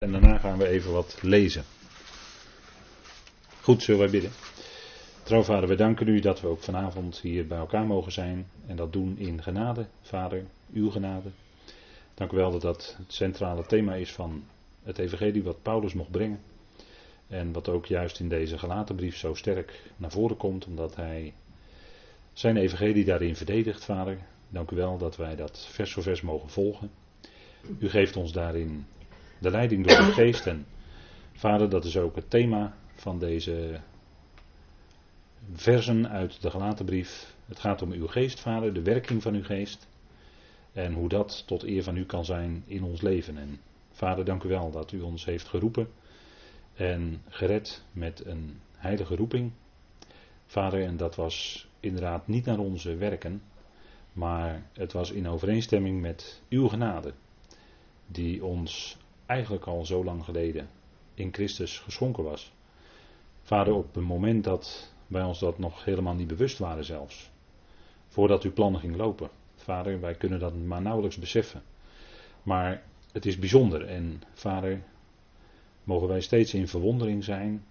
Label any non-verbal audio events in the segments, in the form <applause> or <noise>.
En daarna gaan we even wat lezen. Goed, zullen wij bidden. Trouw vader, we danken u dat we ook vanavond hier bij elkaar mogen zijn. En dat doen in genade, vader, uw genade. Dank u wel dat dat het centrale thema is van het evangelie wat Paulus mocht brengen. En wat ook juist in deze gelaten brief zo sterk naar voren komt, omdat hij zijn evangelie daarin verdedigt, vader. Dank u wel dat wij dat vers voor vers mogen volgen. U geeft ons daarin de leiding door de <coughs> geest. En vader, dat is ook het thema van deze versen uit de gelaten brief. Het gaat om uw geest, vader, de werking van uw geest. En hoe dat tot eer van u kan zijn in ons leven. En vader, dank u wel dat u ons heeft geroepen en gered met een heilige roeping. Vader, en dat was inderdaad niet naar onze werken, maar het was in overeenstemming met uw genade, die ons eigenlijk al zo lang geleden in Christus geschonken was. Vader, op het moment dat wij ons dat nog helemaal niet bewust waren zelfs, voordat uw plan ging lopen. Vader, wij kunnen dat maar nauwelijks beseffen. Maar het is bijzonder en vader, mogen wij steeds in verwondering zijn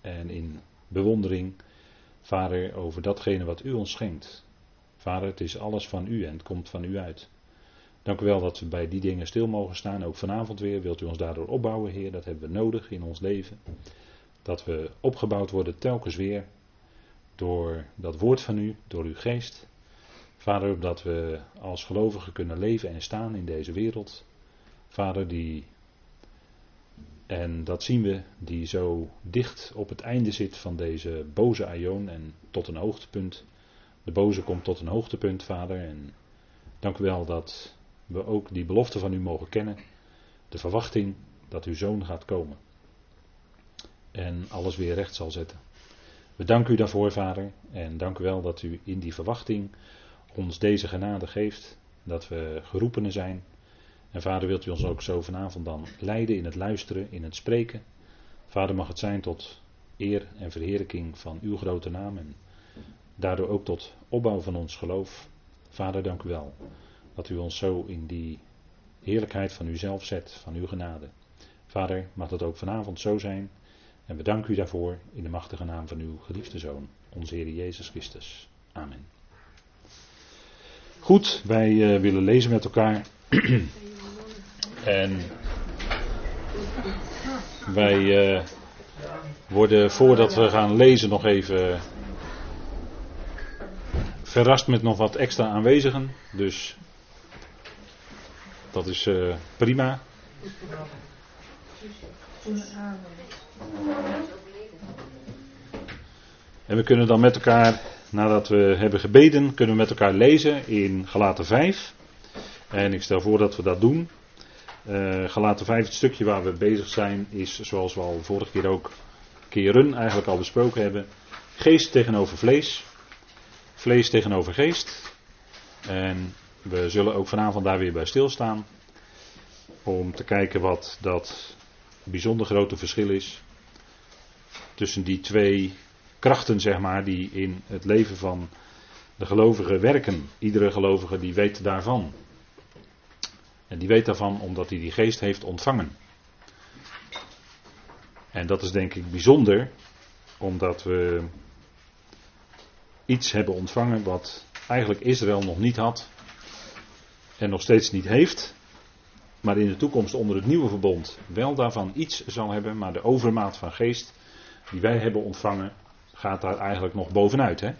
en in bewondering, vader, over datgene wat u ons schenkt. Vader, het is alles van u en het komt van u uit. Dank u wel dat we bij die dingen stil mogen staan. Ook vanavond weer. Wilt u ons daardoor opbouwen, Heer? Dat hebben we nodig in ons leven. Dat we opgebouwd worden telkens weer. Door dat woord van u, door uw geest. Vader, dat we als gelovigen kunnen leven en staan in deze wereld. Vader, die. En dat zien we, die zo dicht op het einde zit van deze boze aion en tot een hoogtepunt. De boze komt tot een hoogtepunt, Vader. En dank u wel dat we ook die belofte van u mogen kennen. De verwachting dat uw zoon gaat komen. En alles weer recht zal zetten. We danken u daarvoor, Vader. En dank u wel dat u in die verwachting ons deze genade geeft. Dat we geroepenen zijn. En Vader, wilt u ons ook zo vanavond dan leiden in het luisteren, in het spreken. Vader, mag het zijn tot eer en verheerlijking van uw grote naam. En daardoor ook tot opbouw van ons geloof. Vader, dank u wel dat u ons zo in die heerlijkheid van uzelf zet, van uw genade. Vader, mag dat ook vanavond zo zijn. En we danken u daarvoor in de machtige naam van uw geliefde Zoon, onze Heer Jezus Christus. Amen. Goed, wij uh, willen lezen met elkaar. <clears throat> en wij uh, worden voordat we gaan lezen nog even verrast met nog wat extra aanwezigen. Dus dat is uh, prima. En we kunnen dan met elkaar, nadat we hebben gebeden, kunnen we met elkaar lezen in Galaten 5. En ik stel voor dat we dat doen. Uh, Galaten 5, het stukje waar we bezig zijn, is zoals we al vorige keer ook keren eigenlijk al besproken hebben. Geest tegenover vlees. Vlees tegenover geest. En we zullen ook vanavond daar weer bij stilstaan. Om te kijken wat dat bijzonder grote verschil is. Tussen die twee krachten, zeg maar, die in het leven van de gelovigen werken. Iedere gelovige die weet daarvan. En die weet daarvan omdat hij die geest heeft ontvangen. En dat is denk ik bijzonder, omdat we iets hebben ontvangen wat eigenlijk Israël nog niet had en nog steeds niet heeft, maar in de toekomst onder het nieuwe verbond wel daarvan iets zal hebben, maar de overmaat van geest die wij hebben ontvangen gaat daar eigenlijk nog bovenuit. Hè?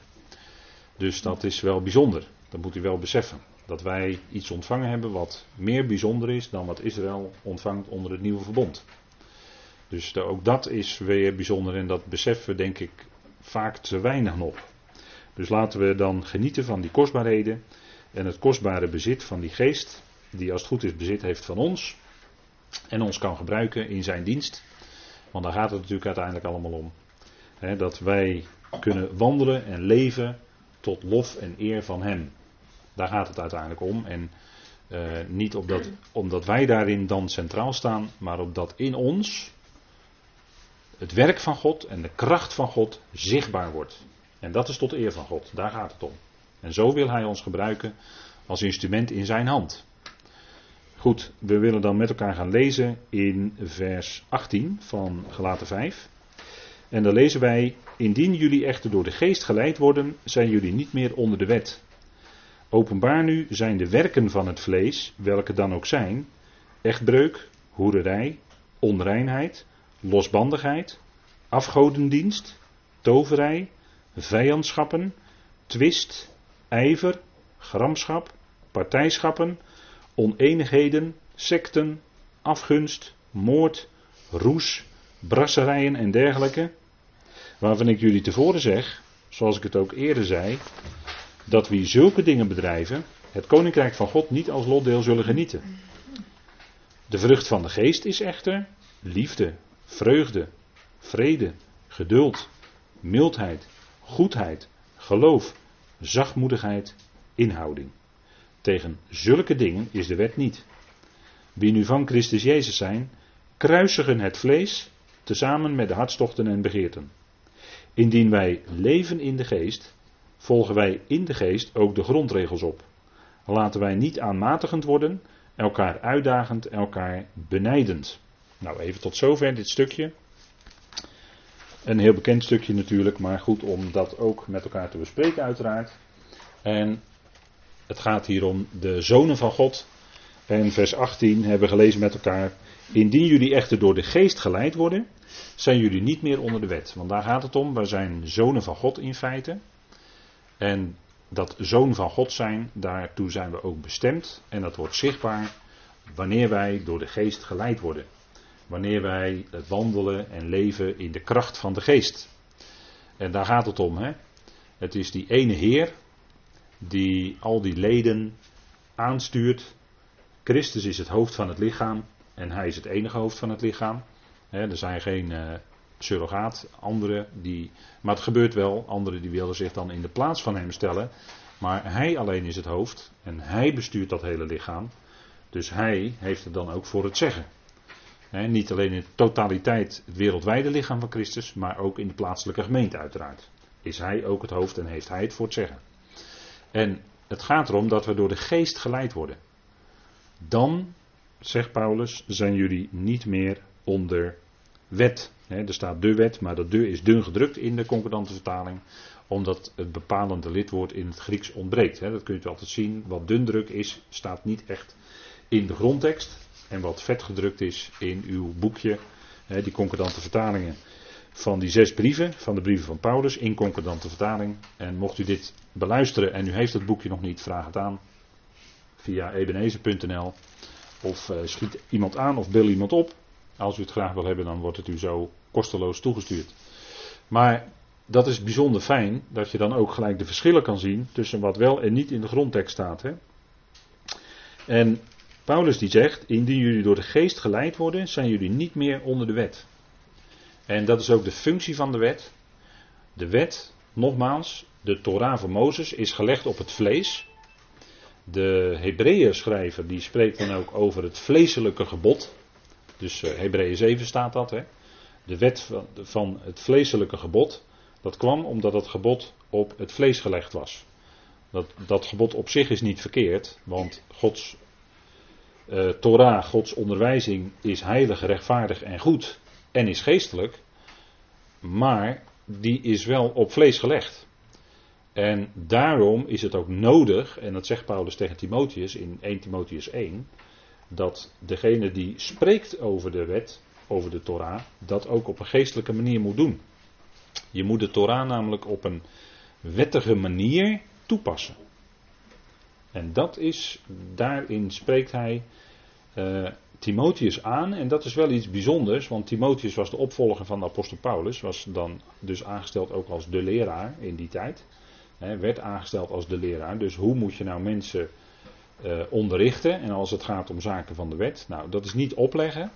Dus dat is wel bijzonder, dat moet u wel beseffen. Dat wij iets ontvangen hebben wat meer bijzonder is dan wat Israël ontvangt onder het nieuwe verbond. Dus ook dat is weer bijzonder en dat beseffen we denk ik vaak te weinig nog. Dus laten we dan genieten van die kostbaarheden en het kostbare bezit van die geest, die als het goed is bezit heeft van ons en ons kan gebruiken in zijn dienst. Want daar gaat het natuurlijk uiteindelijk allemaal om. dat wij kunnen wandelen en leven tot lof en eer van Hem. Daar gaat het uiteindelijk om. En uh, niet opdat, omdat wij daarin dan centraal staan, maar opdat in ons het werk van God en de kracht van God zichtbaar wordt. En dat is tot eer van God. Daar gaat het om. En zo wil Hij ons gebruiken als instrument in Zijn hand. Goed, we willen dan met elkaar gaan lezen in vers 18 van Galaten 5. En dan lezen wij: Indien jullie echter door de geest geleid worden, zijn jullie niet meer onder de wet. Openbaar nu zijn de werken van het vlees, welke dan ook zijn: echtbreuk, hoererij, onreinheid, losbandigheid, afgodendienst, toverij, vijandschappen, twist, ijver, gramschap, partijschappen, oneenigheden, secten, afgunst, moord, roes, brasserijen en dergelijke, waarvan ik jullie tevoren zeg, zoals ik het ook eerder zei, dat wie zulke dingen bedrijven, het koninkrijk van God niet als lotdeel zullen genieten. De vrucht van de geest is echter liefde, vreugde, vrede, geduld, mildheid, goedheid, geloof, zachtmoedigheid, inhouding. Tegen zulke dingen is de wet niet. Wie nu van Christus Jezus zijn, kruisigen het vlees tezamen met de hartstochten en begeerten. Indien wij leven in de geest, volgen wij in de geest ook de grondregels op. Laten wij niet aanmatigend worden, elkaar uitdagend, elkaar benijdend. Nou, even tot zover dit stukje. Een heel bekend stukje natuurlijk, maar goed om dat ook met elkaar te bespreken, uiteraard. En het gaat hier om de zonen van God. En vers 18 hebben we gelezen met elkaar. Indien jullie echter door de geest geleid worden, zijn jullie niet meer onder de wet. Want daar gaat het om. Wij zijn zonen van God in feite. En dat zoon van God zijn, daartoe zijn we ook bestemd. En dat wordt zichtbaar wanneer wij door de geest geleid worden. Wanneer wij wandelen en leven in de kracht van de geest. En daar gaat het om. Hè? Het is die ene Heer die al die leden aanstuurt. Christus is het hoofd van het lichaam en hij is het enige hoofd van het lichaam. er zijn geen uh, surrogaat, anderen die. Maar het gebeurt wel, anderen die willen zich dan in de plaats van hem stellen. Maar hij alleen is het hoofd en hij bestuurt dat hele lichaam. Dus hij heeft het dan ook voor het zeggen. Niet alleen in totaliteit het wereldwijde lichaam van Christus, maar ook in de plaatselijke gemeente uiteraard. Is hij ook het hoofd en heeft hij het voor het zeggen. En het gaat erom dat we door de geest geleid worden. Dan, zegt Paulus, zijn jullie niet meer onder wet. er staat de wet, maar dat de is dun gedrukt in de concordante vertaling, omdat het bepalende lidwoord in het Grieks ontbreekt. dat kun je altijd zien. Wat dun druk is, staat niet echt in de grondtekst. En wat vet gedrukt is in uw boekje, die concordante vertalingen van die zes brieven, van de brieven van Paulus, in concordante vertaling. En mocht u dit beluisteren en u heeft het boekje nog niet, vraag het aan via ebenezer.nl. Of uh, schiet iemand aan of bel iemand op. Als u het graag wil hebben, dan wordt het u zo kosteloos toegestuurd. Maar dat is bijzonder fijn, dat je dan ook gelijk de verschillen kan zien tussen wat wel en niet in de grondtekst staat. Hè? En Paulus die zegt, indien jullie door de geest geleid worden, zijn jullie niet meer onder de wet. En dat is ook de functie van de wet. De wet, nogmaals, de Torah van Mozes is gelegd op het vlees. De Hebreeën schrijver die spreekt dan ook over het vleeselijke gebod. Dus uh, Hebreeën 7 staat dat. Hè? De wet van, van het vleeselijke gebod. Dat kwam omdat het gebod op het vlees gelegd was. Dat, dat gebod op zich is niet verkeerd, want Gods uh, Torah, Gods onderwijzing is heilig, rechtvaardig en goed en is geestelijk, maar die is wel op vlees gelegd. En daarom is het ook nodig, en dat zegt Paulus tegen Timotheus in 1 Timotheus 1, dat degene die spreekt over de wet, over de Torah, dat ook op een geestelijke manier moet doen. Je moet de Torah namelijk op een wettige manier toepassen. En dat is, daarin spreekt hij uh, Timotheus aan. En dat is wel iets bijzonders, want Timotheus was de opvolger van de apostel Paulus. Was dan dus aangesteld ook als de leraar in die tijd. He, werd aangesteld als de leraar. Dus hoe moet je nou mensen uh, onderrichten? En als het gaat om zaken van de wet. Nou, dat is niet opleggen.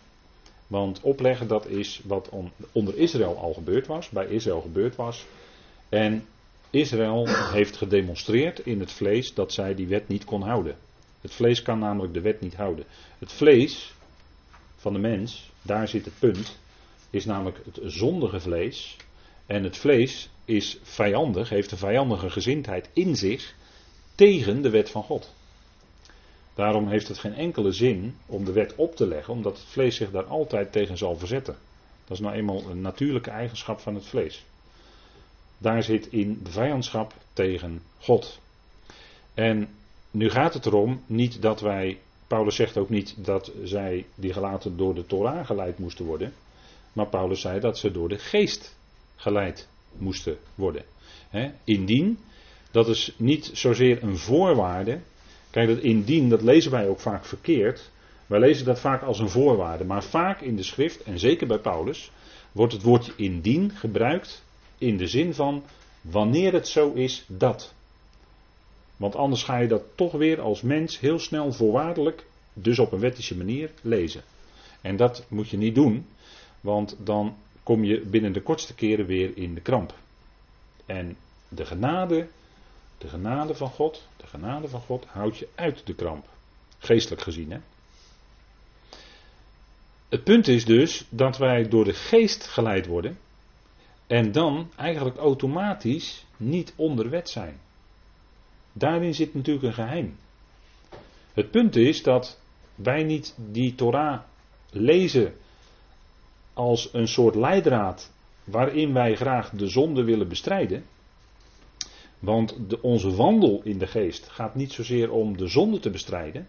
Want opleggen dat is wat on, onder Israël al gebeurd was. Bij Israël gebeurd was. En Israël heeft gedemonstreerd in het vlees dat zij die wet niet kon houden. Het vlees kan namelijk de wet niet houden. Het vlees van de mens, daar zit het punt, is namelijk het zondige vlees. En het vlees is vijandig, heeft een vijandige gezindheid in zich tegen de wet van God. Daarom heeft het geen enkele zin om de wet op te leggen, omdat het vlees zich daar altijd tegen zal verzetten. Dat is nou eenmaal een natuurlijke eigenschap van het vlees. Daar zit in vijandschap tegen God. En nu gaat het erom niet dat wij, Paulus zegt ook niet dat zij die gelaten door de Torah geleid moesten worden, maar Paulus zei dat ze door de geest geleid moesten worden. indien, dat is niet zozeer een voorwaarde. Kijk, dat indien, dat lezen wij ook vaak verkeerd. Wij lezen dat vaak als een voorwaarde. Maar vaak in de schrift, en zeker bij Paulus, wordt het woordje indien gebruikt in de zin van wanneer het zo is dat. Want anders ga je dat toch weer als mens heel snel voorwaardelijk, dus op een wettische manier, lezen. En dat moet je niet doen, want dan kom je binnen de kortste keren weer in de kramp. En de genade, de genade van God, de genade van God houdt je uit de kramp. Geestelijk gezien, hè. Het punt is dus dat wij door de geest geleid worden en dan eigenlijk automatisch niet onder wet zijn. Daarin zit natuurlijk een geheim. Het punt is dat wij niet die Torah lezen als een soort leidraad waarin wij graag de zonde willen bestrijden. Want de, onze wandel in de geest gaat niet zozeer om de zonde te bestrijden.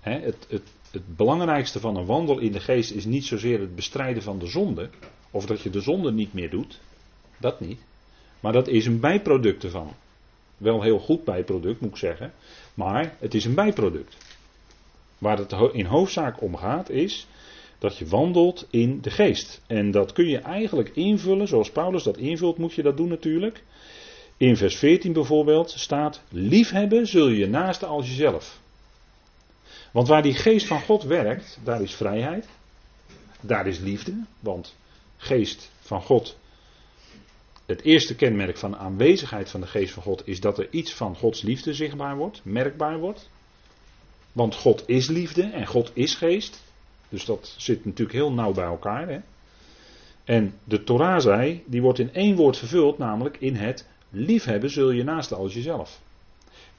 het, het, het belangrijkste van een wandel in de geest is niet zozeer het bestrijden van de zonde, of dat je de zonde niet meer doet. Dat niet. Maar dat is een bijproduct ervan. Wel een heel goed bijproduct, moet ik zeggen. Maar het is een bijproduct. Waar het in hoofdzaak om gaat is dat je wandelt in de geest. En dat kun je eigenlijk invullen, zoals Paulus dat invult, moet je dat doen natuurlijk. In vers 14 bijvoorbeeld staat: Liefhebben zul je naaste als jezelf. Want waar die geest van God werkt, daar is vrijheid. Daar is liefde. Want geest van God. Het eerste kenmerk van de aanwezigheid van de geest van God is dat er iets van Gods liefde zichtbaar wordt, merkbaar wordt. Want God is liefde en God is geest. Dus dat zit natuurlijk heel nauw bij elkaar. Hè? En de Torah zei, die wordt in één woord vervuld, namelijk in het liefhebben zul je naast als jezelf.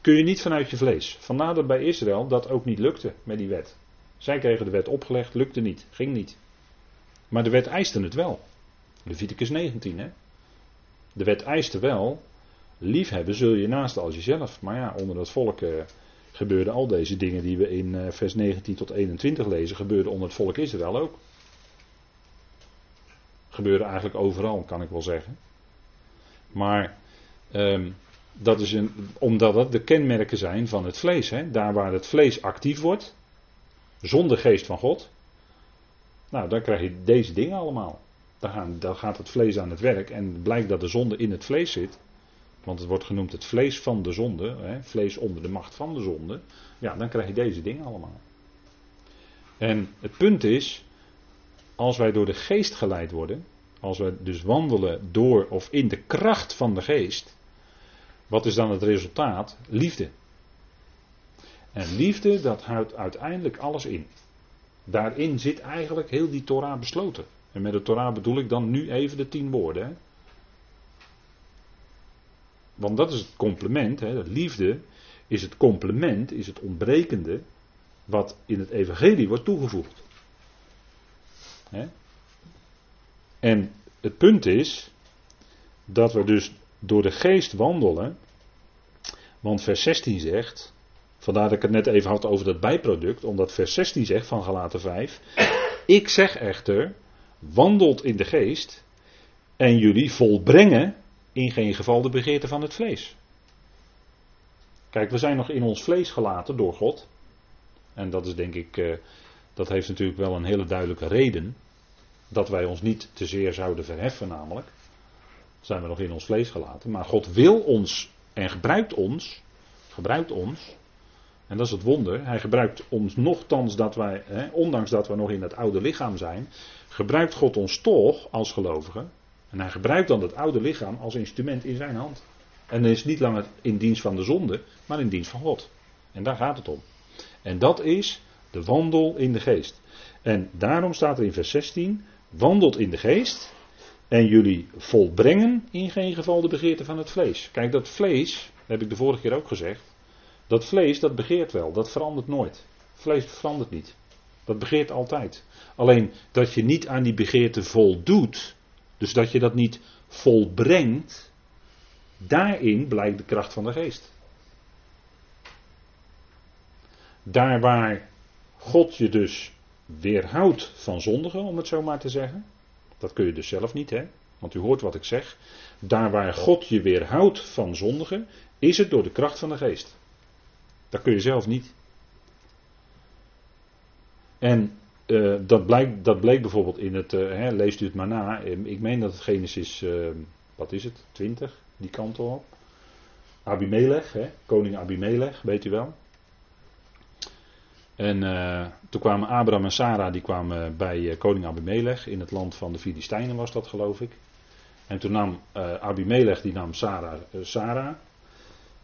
Kun je niet vanuit je vlees. Vandaar dat bij Israël dat ook niet lukte met die wet. Zij kregen de wet opgelegd, lukte niet, ging niet. Maar de wet eiste het wel. Leviticus 19, hè. De wet eiste wel, liefhebben zul je naast als jezelf. Maar ja, onder dat volk eh, gebeurden al deze dingen die we in eh, vers 19 tot 21 lezen, gebeurden onder het volk Israël ook. Gebeurde eigenlijk overal, kan ik wel zeggen. Maar ehm, dat is een, omdat dat de kenmerken zijn van het vlees. Hè? Daar waar het vlees actief wordt, zonder geest van God, nou, dan krijg je deze dingen allemaal. Dan, gaan, dan gaat het vlees aan het werk en blijkt dat de zonde in het vlees zit. Want het wordt genoemd het vlees van de zonde, hè, vlees onder de macht van de zonde. Ja, dan krijg je deze dingen allemaal. En het punt is, als wij door de geest geleid worden, als wij dus wandelen door of in de kracht van de geest, wat is dan het resultaat? Liefde. En liefde, dat houdt uiteindelijk alles in. Daarin zit eigenlijk heel die Torah besloten. En met de Torah bedoel ik dan nu even de tien woorden. Hè? Want dat is het complement. Hè? liefde is het complement, is het ontbrekende. wat in het Evangelie wordt toegevoegd. Hè? En het punt is. dat we dus door de geest wandelen. Want vers 16 zegt. Vandaar dat ik het net even had over dat bijproduct. Omdat vers 16 zegt van Galaten 5. Ik zeg echter. Wandelt in de geest. En jullie volbrengen in geen geval de begeerte van het vlees. Kijk, we zijn nog in ons vlees gelaten door God. En dat is denk ik, uh, dat heeft natuurlijk wel een hele duidelijke reden. Dat wij ons niet te zeer zouden verheffen, namelijk. Zijn we nog in ons vlees gelaten. Maar God wil ons en gebruikt ons. Gebruikt ons. En dat is het wonder. Hij gebruikt ons nogthans dat wij, hè, ondanks dat we nog in het oude lichaam zijn. Gebruikt God ons toch als gelovigen en hij gebruikt dan dat oude lichaam als instrument in zijn hand. En is niet langer in dienst van de zonde, maar in dienst van God. En daar gaat het om. En dat is de wandel in de geest. En daarom staat er in vers 16: wandelt in de geest en jullie volbrengen in geen geval de begeerte van het vlees. Kijk, dat vlees, heb ik de vorige keer ook gezegd, Dat vlees, dat begeert wel, dat verandert nooit. Vlees verandert niet. Dat begeert altijd. Alleen dat je niet aan die begeerte voldoet, dus dat je dat niet volbrengt, daarin blijkt de kracht van de geest. Daar waar God je dus weerhoudt van zondigen, om het zo maar te zeggen. Dat kun je dus zelf niet, hè? Want u hoort wat ik zeg. Daar waar God je weerhoudt van zondigen, is het door de kracht van de geest. Dat kun je zelf niet. En uh, dat, blijkt, dat bleek bijvoorbeeld in het, uh, hè, leest u het maar na, ik meen dat het Genesis, uh, wat is het, 20, die kant op. Abimelech, hè, koning Abimelech, weet u wel. En toen kwamen Abraham en Sarah, die kwamen bij koning Abimelech, in het land van de Filistijnen was dat geloof ik. En toen nam Abimelech, die nam Sarah, Sarah.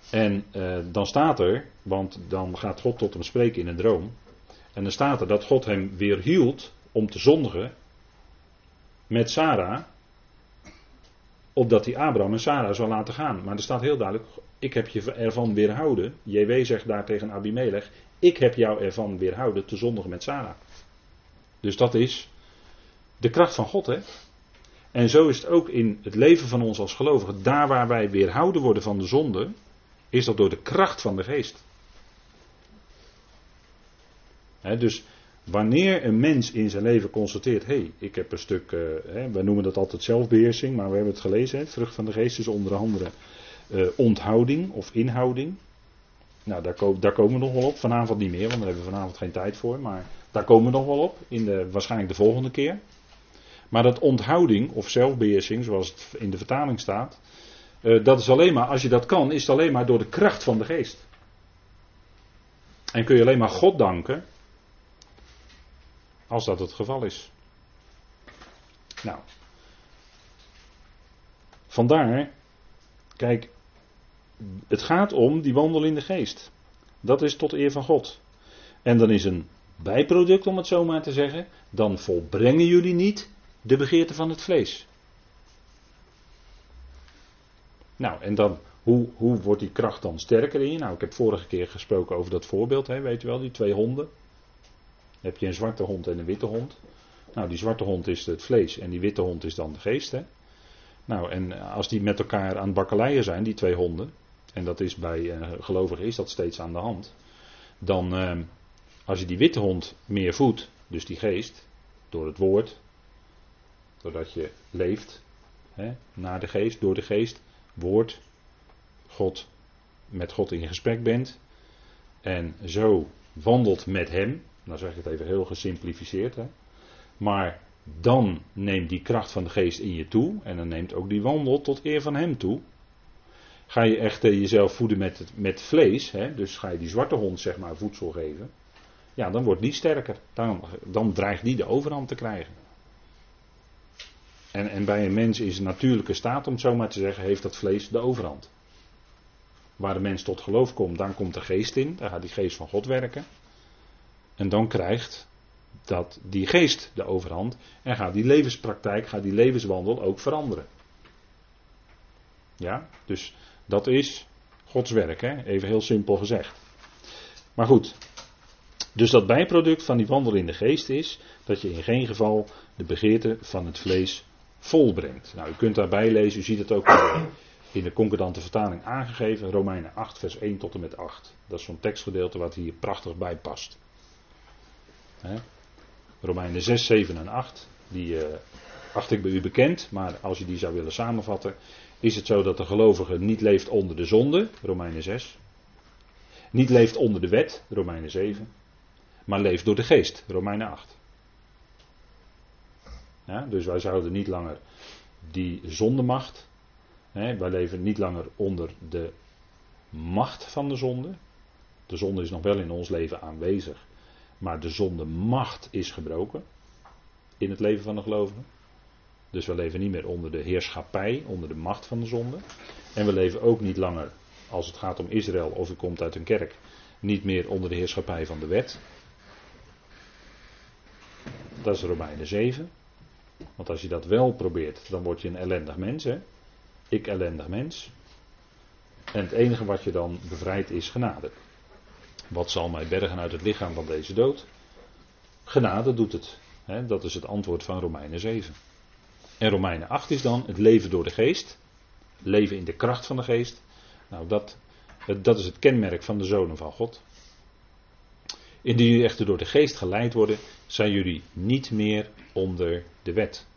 En dan staat er, want dan gaat God tot hem spreken in een droom. En dan staat er dat God hem weerhield om te zondigen met Sarah, opdat hij Abraham en Sarah zou laten gaan. Maar er staat heel duidelijk, ik heb je ervan weerhouden, JW zegt daar tegen Abimelech, ik heb jou ervan weerhouden te zondigen met Sarah. Dus dat is de kracht van God, hè. En zo is het ook in het leven van ons als gelovigen. Daar waar wij weerhouden worden van de zonde, is dat door de kracht van de geest dus wanneer een mens in zijn leven constateert, hé, hey, ik heb een stuk, uh, wij noemen dat altijd zelfbeheersing, maar we hebben het gelezen, vrucht van de geest is onder andere uh, onthouding of inhouding. Nou, daar, daar, komen we nog wel op, vanavond niet meer, want daar hebben we vanavond geen tijd voor, maar daar komen we nog wel op, in de, waarschijnlijk de volgende keer. Maar dat onthouding of zelfbeheersing, zoals het in de vertaling staat, uh, dat is alleen maar, als je dat kan, is het alleen maar door de kracht van de geest. En kun je alleen maar God danken als dat het geval is. Nou. Vandaar, kijk, het gaat om die wandel in de geest. Dat is tot eer van God. En dan is een bijproduct, om het zo maar te zeggen, dan volbrengen jullie niet de begeerte van het vlees. Nou, en dan, hoe, hoe wordt die kracht dan sterker in je? Nou, ik heb vorige keer gesproken over dat voorbeeld, hè, weet je wel, die twee honden heb je een zwarte hond en een witte hond. Nou, die zwarte hond is het vlees en die witte hond is dan de geest. Hè? Nou, en als die met elkaar aan het bakkeleien zijn, die twee honden, en dat is bij uh, gelovigen is dat steeds aan de hand, dan uh, als je die witte hond meer voedt, dus die geest, door het woord, doordat je leeft hè, naar de geest, door de geest, woord, God, met God in gesprek bent, en zo wandelt met Hem, nou zeg ik het even heel gesimplificeerd. Hè. Maar dan neemt die kracht van de geest in je toe. En dan neemt ook die wandel tot eer van hem toe. Ga je echt jezelf voeden met, met vlees. Hè, dus ga je die zwarte hond zeg maar voedsel geven. Ja, dan wordt die sterker. Dan, dan dreigt die de overhand te krijgen. En, en bij een mens is een natuurlijke staat, om het zo maar te zeggen, heeft dat vlees de overhand. Waar de mens tot geloof komt, dan komt de geest in. Dan gaat die geest van God werken. En dan krijgt dat die geest de overhand en gaat die levenspraktijk, gaat die levenswandel ook veranderen. Ja, dus dat is Gods werk, hè? even heel simpel gezegd. Maar goed, dus dat bijproduct van die wandel in de geest is dat je in geen geval de begeerte van het vlees volbrengt. Nou, u kunt daarbij lezen, u ziet het ook in de concordante vertaling aangegeven, Romeinen 8, vers 1 tot en met 8. Dat is zo'n tekstgedeelte wat hier prachtig bij past. Romeinen 6, 7 en 8. Die uh, acht ik bij u bekend, maar als je die zou willen samenvatten, is het zo dat de gelovige niet leeft onder de zonde, Romeinen 6. Niet leeft onder de wet, Romeinen 7. Maar leeft door de geest, Romeinen 8. Ja, dus wij zouden niet langer die zondemacht, hè, wij leven niet langer onder de macht van de zonde. De zonde is nog wel in ons leven aanwezig. Maar de zonde macht is gebroken in het leven van de gelovigen. Dus we leven niet meer onder de heerschappij, onder de macht van de zonde. En we leven ook niet langer, als het gaat om Israël of u komt uit een kerk, niet meer onder de heerschappij van de wet. Dat is Romeinen 7. Want als je dat wel probeert, dan word je een ellendig mens. Hè? Ik ellendig mens. En het enige wat je dan bevrijdt is genade. Wat zal mij bergen uit het lichaam van deze dood? Genade doet het. Hè? Dat is het antwoord van Romeinen 7. En Romeinen 8 is dan het leven door de geest. Leven in de kracht van de geest. Nou, dat, dat is het kenmerk van de zonen van God. Indien jullie echter door de geest geleid worden, zijn jullie niet meer onder de wet.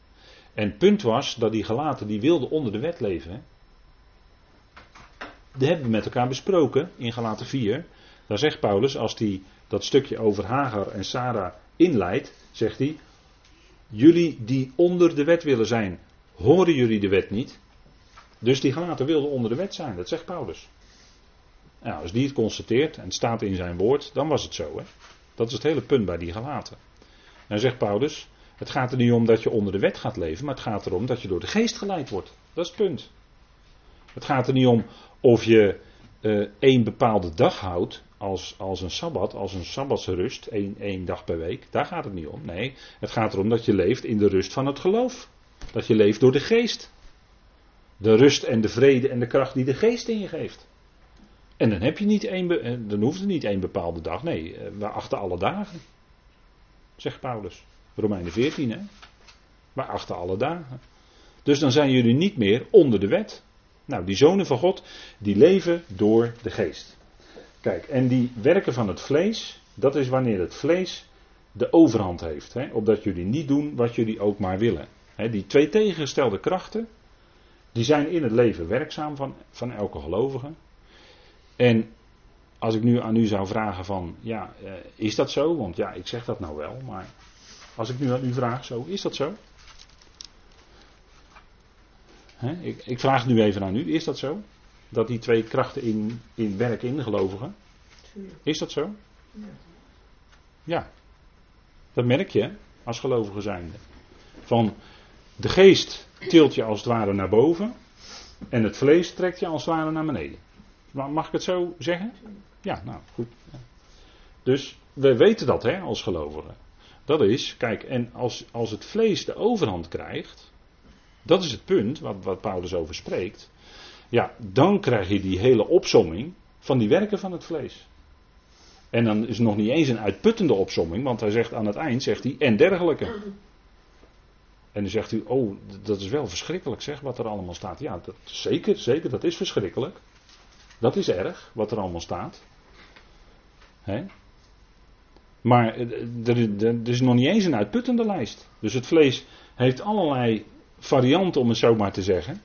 En het punt was dat die gelaten, die wilden onder de wet leven. Dat hebben we met elkaar besproken in Galaten 4. Daar zegt Paulus, als hij dat stukje over Hagar en Sarah inleidt, zegt hij, jullie die onder de wet willen zijn, horen jullie de wet niet? Dus die gelaten wilden onder de wet zijn, dat zegt Paulus. Nou, als die het constateert en het staat in zijn woord, dan was het zo. Hè? Dat is het hele punt bij die gelaten. En dan zegt Paulus, het gaat er niet om dat je onder de wet gaat leven, maar het gaat erom dat je door de geest geleid wordt. Dat is het punt. Het gaat er niet om of je uh, één bepaalde dag houdt als, als een sabbat, als een sabbatsrust, één, één dag per week. Daar gaat het niet om. Nee, het gaat erom dat je leeft in de rust van het geloof. Dat je leeft door de geest. De rust en de vrede en de kracht die de geest in je geeft. En dan heb je niet één, eh, dan hoeft het niet één bepaalde dag. Nee, eh, we achten alle dagen. Zegt Paulus. Romeinen 14, hè. We achten alle dagen. Dus dan zijn jullie niet meer onder de wet. Nou, die zonen van God, die leven door de geest. Kijk, en die werken van het vlees, dat is wanneer het vlees de overhand heeft. Hè, opdat jullie niet doen wat jullie ook maar willen. Hè, die twee tegengestelde krachten, die zijn in het leven werkzaam van, van elke gelovige. En als ik nu aan u zou vragen van, ja, eh, is dat zo? Want ja, ik zeg dat nou wel, maar als ik nu aan u vraag, zo, is dat zo? Ik, ik, vraag nu even aan u, is dat zo? Dat die twee krachten in, in werken in de gelovigen? Is dat zo? Ja. ja. Dat merk je als gelovige zijnde. Van de geest tilt je als het ware naar boven en het vlees trekt je als het ware naar beneden. Mag ik het zo zeggen? Ja, nou goed. Dus we weten dat hè, als gelovigen. Dat is, kijk, en als, als het vlees de overhand krijgt, dat is het punt wat, wat Paulus over spreekt. Ja, dan krijg je die hele opsomming van die werken van het vlees. En dan is het nog niet eens een uitputtende opsomming, want hij zegt aan het eind, zegt hij, en dergelijke. En dan zegt u, oh, dat is wel verschrikkelijk zeg, wat er allemaal staat. Ja, dat, zeker, zeker, dat is verschrikkelijk. Dat is erg, wat er allemaal staat. Hè? Maar er, er, is nog niet eens een uitputtende lijst. Dus het vlees heeft allerlei varianten, om het zo maar te zeggen.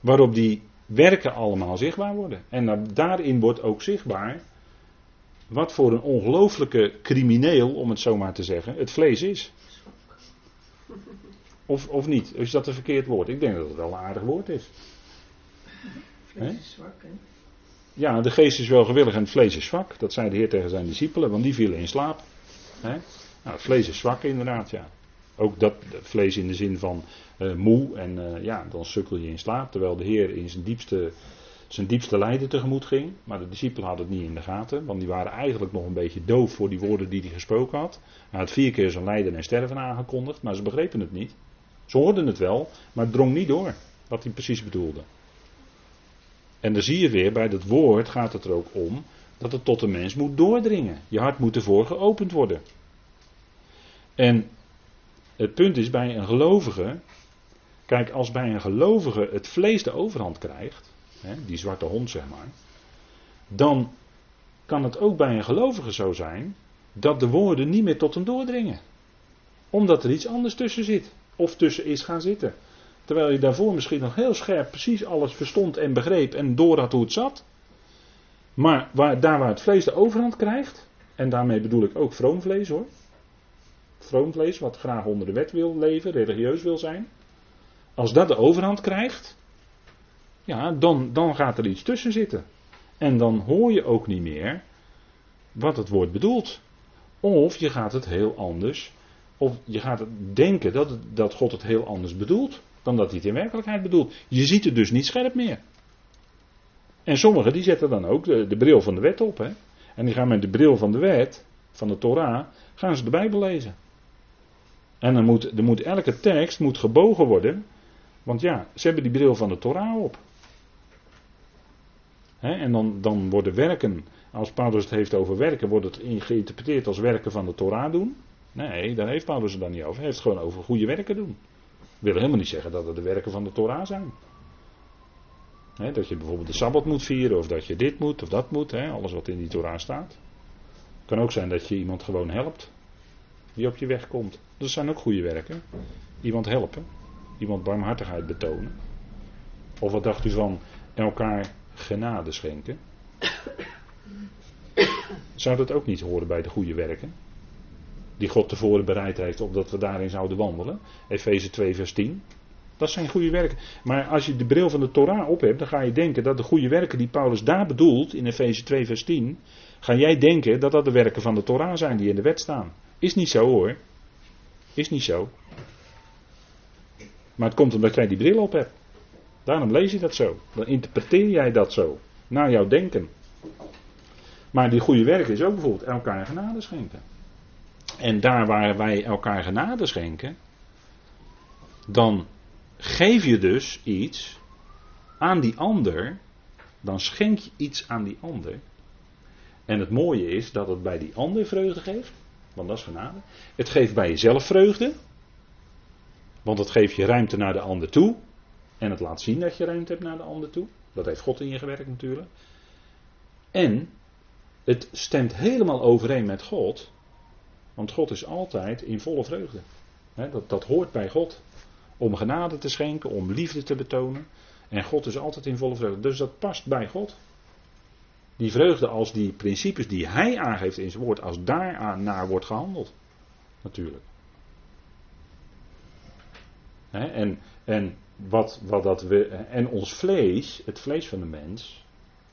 Waarop die werken allemaal zichtbaar worden. En daarin wordt ook zichtbaar wat voor een ongelooflijke crimineel, om het zo maar te zeggen, het vlees is. Of, of niet? Is dat een verkeerd woord? Ik denk dat het wel een aardig woord is. Vlees is zwak, hè? Ja, de geest is wel gewillig en het vlees is zwak. Dat zei de Heer tegen zijn discipelen, want die vielen in slaap. Hè? Nou, het vlees is zwak inderdaad, ja. Ook dat vlees in de zin van uh, moe en uh, ja, dan sukkel je in slaap. Terwijl de Heer in zijn diepste, zijn diepste lijden tegemoet ging. Maar de discipelen hadden het niet in de gaten. Want die waren eigenlijk nog een beetje doof voor die woorden die hij gesproken had. Hij had vier keer zijn lijden en sterven aangekondigd. Maar ze begrepen het niet. Ze hoorden het wel, maar het drong niet door. Wat hij precies bedoelde. En dan zie je weer, bij dat woord gaat het er ook om dat het tot de mens moet doordringen. Je hart moet ervoor geopend worden. En het punt is bij een gelovige, kijk, als bij een gelovige het vlees de overhand krijgt, hè, die zwarte hond zeg maar, dan kan het ook bij een gelovige zo zijn dat de woorden niet meer tot hem doordringen. Omdat er iets anders tussen zit, of tussen is gaan zitten. Terwijl je daarvoor misschien nog heel scherp precies alles verstond en begreep en door had hoe het zat. Maar waar, daar waar het vlees de overhand krijgt, en daarmee bedoel ik ook vroom vlees hoor. Vroom vlees, wat graag onder de wet wil leven, religieus wil zijn. Als dat de overhand krijgt, ja, dan, dan gaat er iets tussen zitten. En dan hoor je ook niet meer wat het woord bedoelt. Of je gaat het heel anders, of je gaat denken dat, dat God het heel anders bedoelt dan dat hij het in werkelijkheid bedoelt. Je ziet het dus niet scherp meer. En sommigen die zetten dan ook de, de bril van de wet op. Hè? En die gaan met de bril van de wet, van de Torah, gaan ze de Bijbel lezen. En dan moet, moet elke tekst moet gebogen worden. Want ja, ze hebben die bril van de Torah op. en dan, dan worden werken, als Paulus het heeft over werken, wordt het geïnterpreteerd als werken van de Torah doen. Nee, daar heeft Paulus het dan niet over. Hij heeft het gewoon over goede werken doen. Willen helemaal niet zeggen dat het de werken van de Torah zijn. dat je bijvoorbeeld de Sabbat moet vieren, of dat je dit moet, of dat moet, alles wat in die Torah staat. Het kan ook zijn dat je iemand gewoon helpt, die op je weg komt. Dat zijn ook goede werken. Iemand helpen, iemand barmhartigheid betonen. Of wat dacht u van elkaar genade schenken? Zou dat ook niet horen bij de goede werken? Die God tevoren bereid heeft opdat we daarin zouden wandelen. Efeze 2 vers 10. Dat zijn goede werken. Maar als je de bril van de Torah op hebt, dan ga je denken dat de goede werken die Paulus daar bedoelt, in Efeze 2 vers 10, ga jij denken dat dat de werken van de Torah zijn die in de wet staan. Is niet zo hoor. Is niet zo. Maar het komt omdat jij die bril op hebt. Daarom lees je dat zo. Dan interpreteer jij dat zo. Naar jouw denken. Maar die goede werken is ook bijvoorbeeld elkaar genade schenken. En daar waar wij elkaar genade schenken, dan geef je dus iets aan die ander. Dan schenk je iets aan die ander. En het mooie is dat het bij die ander vreugde geeft. Want dat is genade. Het geeft bij jezelf vreugde. Want het geeft je ruimte naar de ander toe. En het laat zien dat je ruimte hebt naar de ander toe. Dat heeft God in je gewerkt natuurlijk. En het stemt helemaal overeen met God. Want God is altijd in volle vreugde. dat, dat hoort bij God. Om genade te schenken, om liefde te betonen. En God is altijd in volle vreugde. Dus dat past bij God. Die vreugde als die principes die Hij aangeeft in zijn woord, als daar naar wordt gehandeld. Natuurlijk. en, en wat, wat dat we, en ons vlees, het vlees van de mens,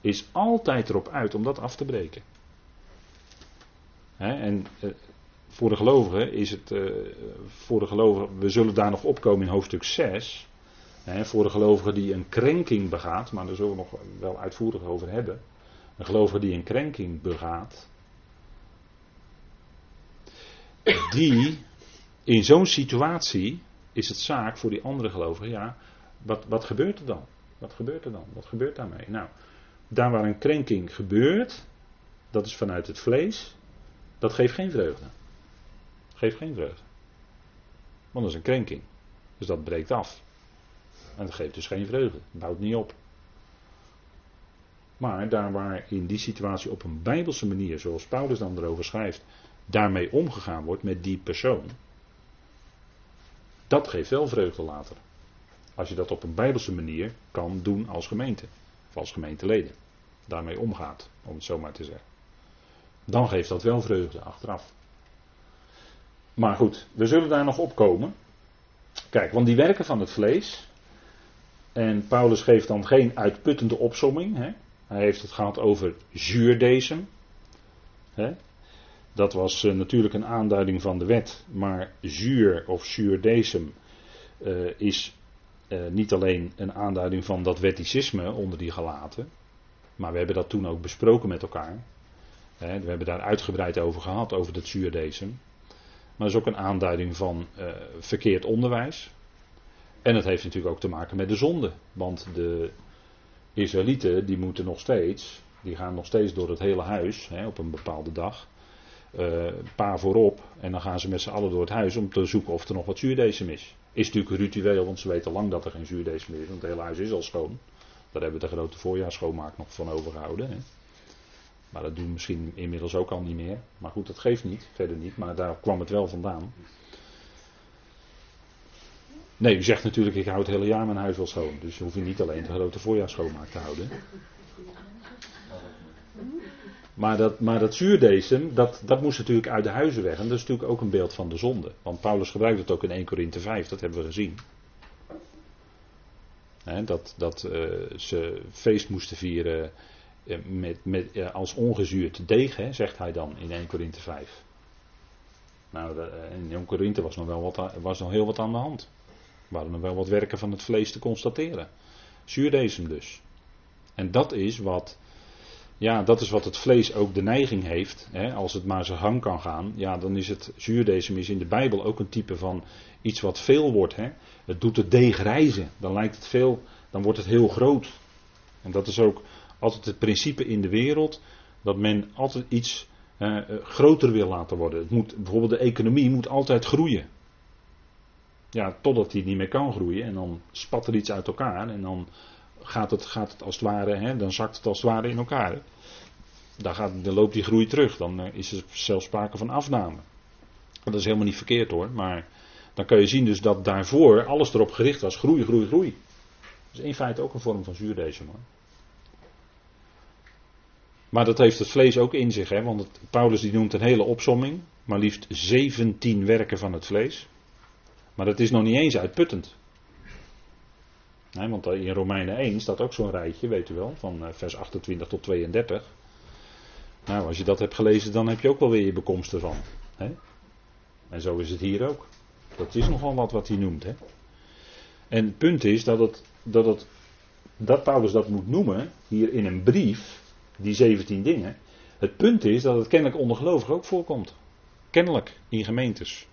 is altijd erop uit om dat af te breken. en eh, voor de gelovigen is het, uh, voor de gelovigen, we zullen daar nog opkomen in hoofdstuk 6. voor de gelovigen die een krenking begaat, maar daar zullen we nog wel uitvoerig over hebben. Een gelovige die een krenking begaat, die in zo'n situatie is het zaak voor die andere gelovigen, ja, wat, wat gebeurt er dan? Wat gebeurt er dan? Wat gebeurt daarmee? Nou, daar waar een krenking gebeurt, dat is vanuit het vlees, dat geeft geen vreugde. Geeft geen vreugde. Want dat is een krenking. Dus dat breekt af. En dat geeft dus geen vreugde. Bouwt niet op. Maar daar waar in die situatie op een bijbelse manier, zoals Paulus dan erover schrijft, daarmee omgegaan wordt met die persoon, dat geeft wel vreugde later. Als je dat op een bijbelse manier kan doen als gemeente, of als gemeenteleden, daarmee omgaat, om het zo maar te zeggen. Dan geeft dat wel vreugde achteraf. Maar goed, we zullen daar nog op komen. Kijk, want die werken van het vlees. En Paulus geeft dan geen uitputtende opsomming. Hè? Hij heeft het gehad over zuurdesem. Dat was uh, natuurlijk een aanduiding van de wet. Maar zuur of zuurdesem uh, is uh, niet alleen een aanduiding van dat wetticisme onder die gelaten. Maar we hebben dat toen ook besproken met elkaar. We hebben daar uitgebreid over gehad, over dat zuurdesem. Maar dat is ook een aanduiding van verkeerd onderwijs. En het heeft natuurlijk ook te maken met de zonde. Want de Israëlieten die moeten nog steeds, die gaan nog steeds door het hele huis hè, op een bepaalde dag. Uh, paar voorop en dan gaan ze met z'n allen door het huis om te zoeken of er nog wat zuurdesem is. Is natuurlijk ritueel, want ze weten lang dat er geen zuurdesem is, want het hele huis is al schoon. Daar hebben we de grote voorjaarsschoonmaak nog van overgehouden. Hè. Maar dat doen we misschien inmiddels ook al niet meer. Maar goed, dat geeft niet, verder niet, maar daar kwam het wel vandaan. Nee, u zegt natuurlijk, ik hou het hele jaar mijn huis wel schoon. Dus je hoeft niet alleen de grote voorjaar schoonmaak te houden. Maar dat, maar dat dat, dat moest natuurlijk uit de huizen weg. En dat is natuurlijk ook een beeld van de zonde. Want Paulus gebruikt het ook in 1 Korinthe 5, dat hebben we gezien. dat dat uh, ze feest moesten vieren uh, met, met, uh, als ongezuurd deeg, zegt hij dan in 1 Korinthe 5. Nou, in 1 Korinthe was nog, wel was nog heel wat aan de hand waren er wel wat werken van het vlees te constateren. Zuurdesem dus. En dat is wat, ja, dat is wat het vlees ook de neiging heeft. Hè, als het maar zijn gang kan gaan, ja, dan is het zuurdesem is in de Bijbel ook een type van iets wat veel wordt. Hè. Het doet het deeg rijzen. Dan lijkt het veel, dan wordt het heel groot. En dat is ook altijd het principe in de wereld dat men altijd iets uh, groter wil laten worden. Het moet, bijvoorbeeld de economie moet altijd groeien. Ja, totdat die niet meer kan groeien en dan spat er iets uit elkaar en dan gaat het, gaat het als het ware, hè, dan zakt het als het ware in elkaar. Dan, gaat, loopt die groei terug, dan eh, is er zelfs sprake van afname. Dat is helemaal niet verkeerd hoor, maar dan kan je zien dus dat daarvoor alles erop gericht was, groei, groei, groei. Dat is in feite ook een vorm van zuurdesem. Maar dat heeft het vlees ook in zich, hè? want Paulus die noemt een hele opsomming, maar liefst 17 werken van het vlees. Maar dat is nog niet eens uitputtend. Nee, want in Romeinen 1 staat ook zo'n rijtje, weet u wel, van eh, vers 28 tot 32. Nou, als je dat hebt gelezen, dan heb je ook wel weer je bekomst ervan. Hè? En zo is het hier ook. Dat is nogal wat wat hij noemt. Hè? En het punt is dat, het, dat, het, dat Paulus dat moet noemen, hier in een brief, die 17 dingen. Het punt is dat het kennelijk onder gelovigen ook voorkomt. Kennelijk in gemeentes.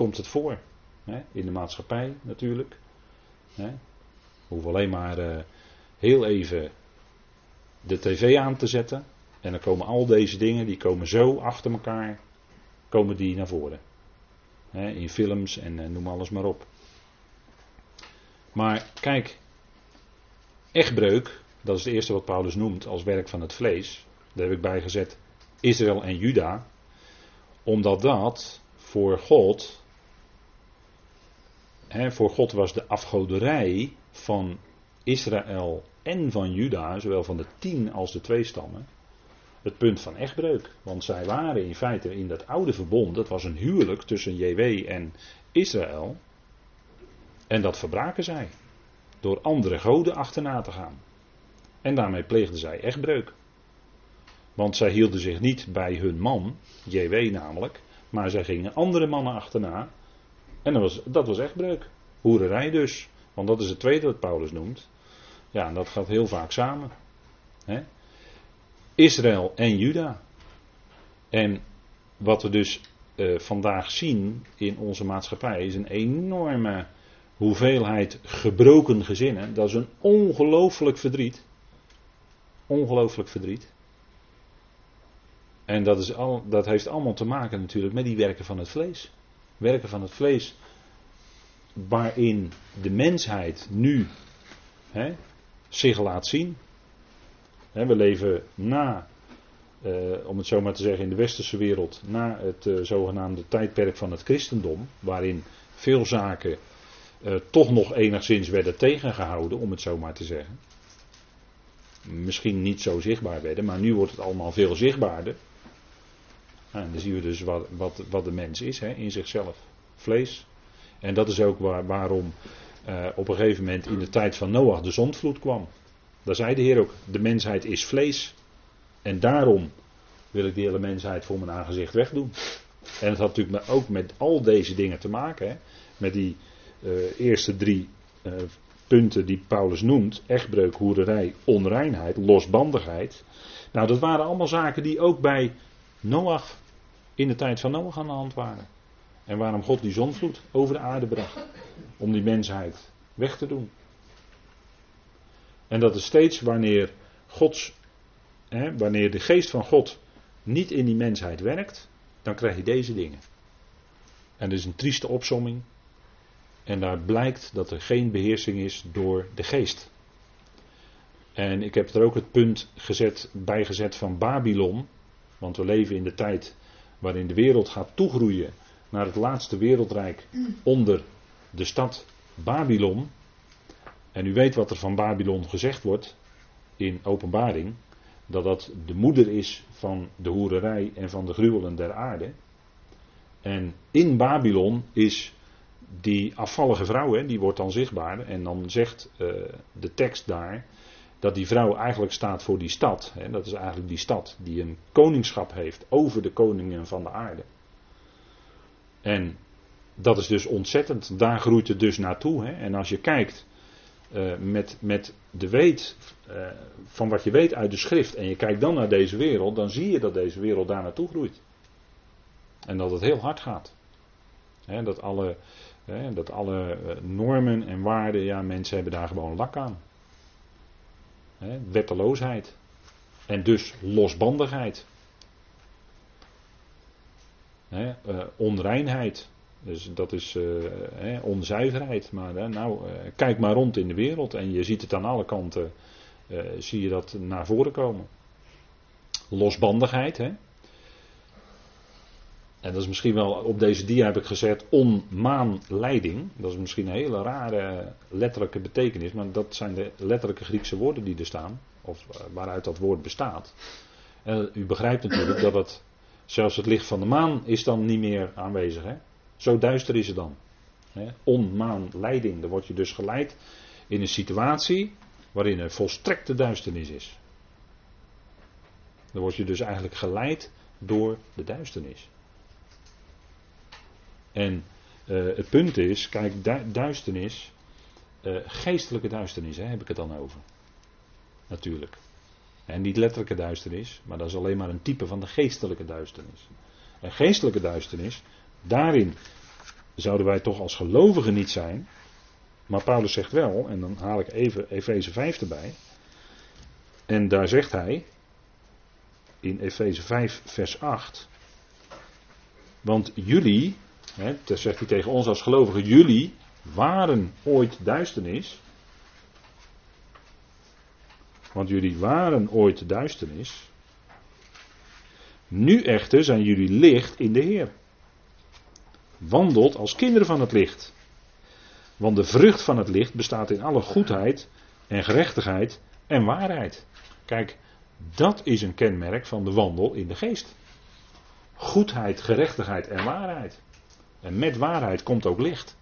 Komt het voor. Hè? In de maatschappij natuurlijk. Hè? Hoef alleen maar uh, heel even de tv aan te zetten. En dan komen al deze dingen, die komen zo achter elkaar, komen die naar voren. Hè? In films en uh, noem alles maar op. Maar kijk, echtbreuk, dat is het eerste wat Paulus noemt als werk van het vlees. Daar heb ik bij gezet Israël en Juda. Omdat dat voor God. Voor God was de afgoderij van Israël en van Juda, zowel van de tien als de twee stammen, het punt van echtbreuk. Want zij waren in feite in dat oude verbond, dat was een huwelijk tussen JW en Israël. En dat verbraken zij. Door andere goden achterna te gaan. En daarmee pleegden zij echtbreuk. Want zij hielden zich niet bij hun man, JW namelijk, maar zij gingen andere mannen achterna. En dat was, dat was echtbreuk. Hoererij dus. Want dat is het tweede wat Paulus noemt. Ja, en dat gaat heel vaak samen. Israël en Juda. En wat we dus uh, vandaag zien in onze maatschappij is een enorme hoeveelheid gebroken gezinnen. Dat is een ongelooflijk verdriet. Ongelooflijk verdriet. En dat, is al, dat heeft allemaal te maken natuurlijk met die werken van het vlees. Werken van het vlees waarin de mensheid nu hè, zich laat zien. Hè, we leven na, eh, om het zo maar te zeggen, in de westerse wereld, na het eh, zogenaamde tijdperk van het christendom, waarin veel zaken eh, toch nog enigszins werden tegengehouden, om het zo maar te zeggen misschien niet zo zichtbaar werden, maar nu wordt het allemaal veel zichtbaarder. Nou, en dan zien we dus wat, wat, wat de mens is hè, in zichzelf. Vlees. En dat is ook waar, waarom uh, op een gegeven moment in de tijd van Noach de zondvloed kwam. Daar zei de Heer ook, de mensheid is vlees. En daarom wil ik die hele mensheid voor mijn aangezicht wegdoen. En het had natuurlijk ook met al deze dingen te maken. Hè, met die uh, eerste drie uh, punten die Paulus noemt, echtbreuk, hoererij, onreinheid, losbandigheid. Nou, dat waren allemaal zaken die ook bij Noach, in de tijd van Noach aan de hand waren. En waarom God die zonvloed over de aarde bracht. Om die mensheid weg te doen. En dat is steeds wanneer Gods, hè, wanneer de geest van God niet in die mensheid werkt, dan krijg je deze dingen. En dat is een trieste opsomming, en daar blijkt dat er geen beheersing is door de geest. En ik heb er ook het punt gezet, bijgezet van Babylon. Want we leven in de tijd waarin de wereld gaat toegroeien naar het laatste wereldrijk onder de stad Babylon. En u weet wat er van Babylon gezegd wordt in openbaring. Dat dat de moeder is van de hoererij en van de gruwelen der aarde. En in Babylon is die afvallige vrouw, hè, die wordt dan zichtbaar. En dan zegt uh, de tekst daar dat die vrouw eigenlijk staat voor die stad. Hè, dat is eigenlijk die stad die een koningschap heeft over de koningen van de aarde. En dat is dus ontzettend. Daar groeit het dus naartoe. Hè. En als je kijkt uh, met, met de weet uh, van wat je weet uit de schrift. En je kijkt dan naar deze wereld. Dan zie je dat deze wereld daar naartoe groeit. En dat het heel hard gaat. Dat alle dat alle eh, normen en waarden, ja, mensen hebben daar gewoon lak aan. Hè, wetteloosheid. En dus losbandigheid. Hè, uh, onreinheid. Dus dat is uh, onzuiverheid. Maar uh, nou, kijk maar rond in de wereld en je ziet het aan alle kanten, zie je dat naar voren komen. Losbandigheid, hè. En dat is misschien wel, op deze dia heb ik gezet, onmaanleiding. Dat is misschien een hele rare letterlijke betekenis, maar dat zijn de letterlijke Griekse woorden die er staan, of waaruit dat woord bestaat. En u begrijpt natuurlijk dat het, zelfs het licht van de maan is dan niet meer aanwezig. Hè? Zo duister is het dan. Onmaanleiding, dan word je dus geleid in een situatie waarin er volstrekte duisternis is. Dan word je dus eigenlijk geleid door de duisternis. En uh, het punt is, kijk, duisternis, uh, geestelijke duisternis, hè, heb ik het dan over. Natuurlijk. En niet letterlijke duisternis, maar dat is alleen maar een type van de geestelijke duisternis. En geestelijke duisternis, daarin zouden wij toch als gelovigen niet zijn. Maar Paulus zegt wel, en dan haal ik even Efeze 5 erbij. En daar zegt hij, in Efeze 5, vers 8. Want jullie, dat zegt hij tegen ons als gelovigen, jullie waren ooit duisternis. Want jullie waren ooit duisternis. Nu echter zijn jullie licht in de Heer. Wandelt als kinderen van het licht. Want de vrucht van het licht bestaat in alle goedheid en gerechtigheid en waarheid. Kijk, dat is een kenmerk van de wandel in de geest. Goedheid, gerechtigheid en waarheid. En met waarheid komt ook licht.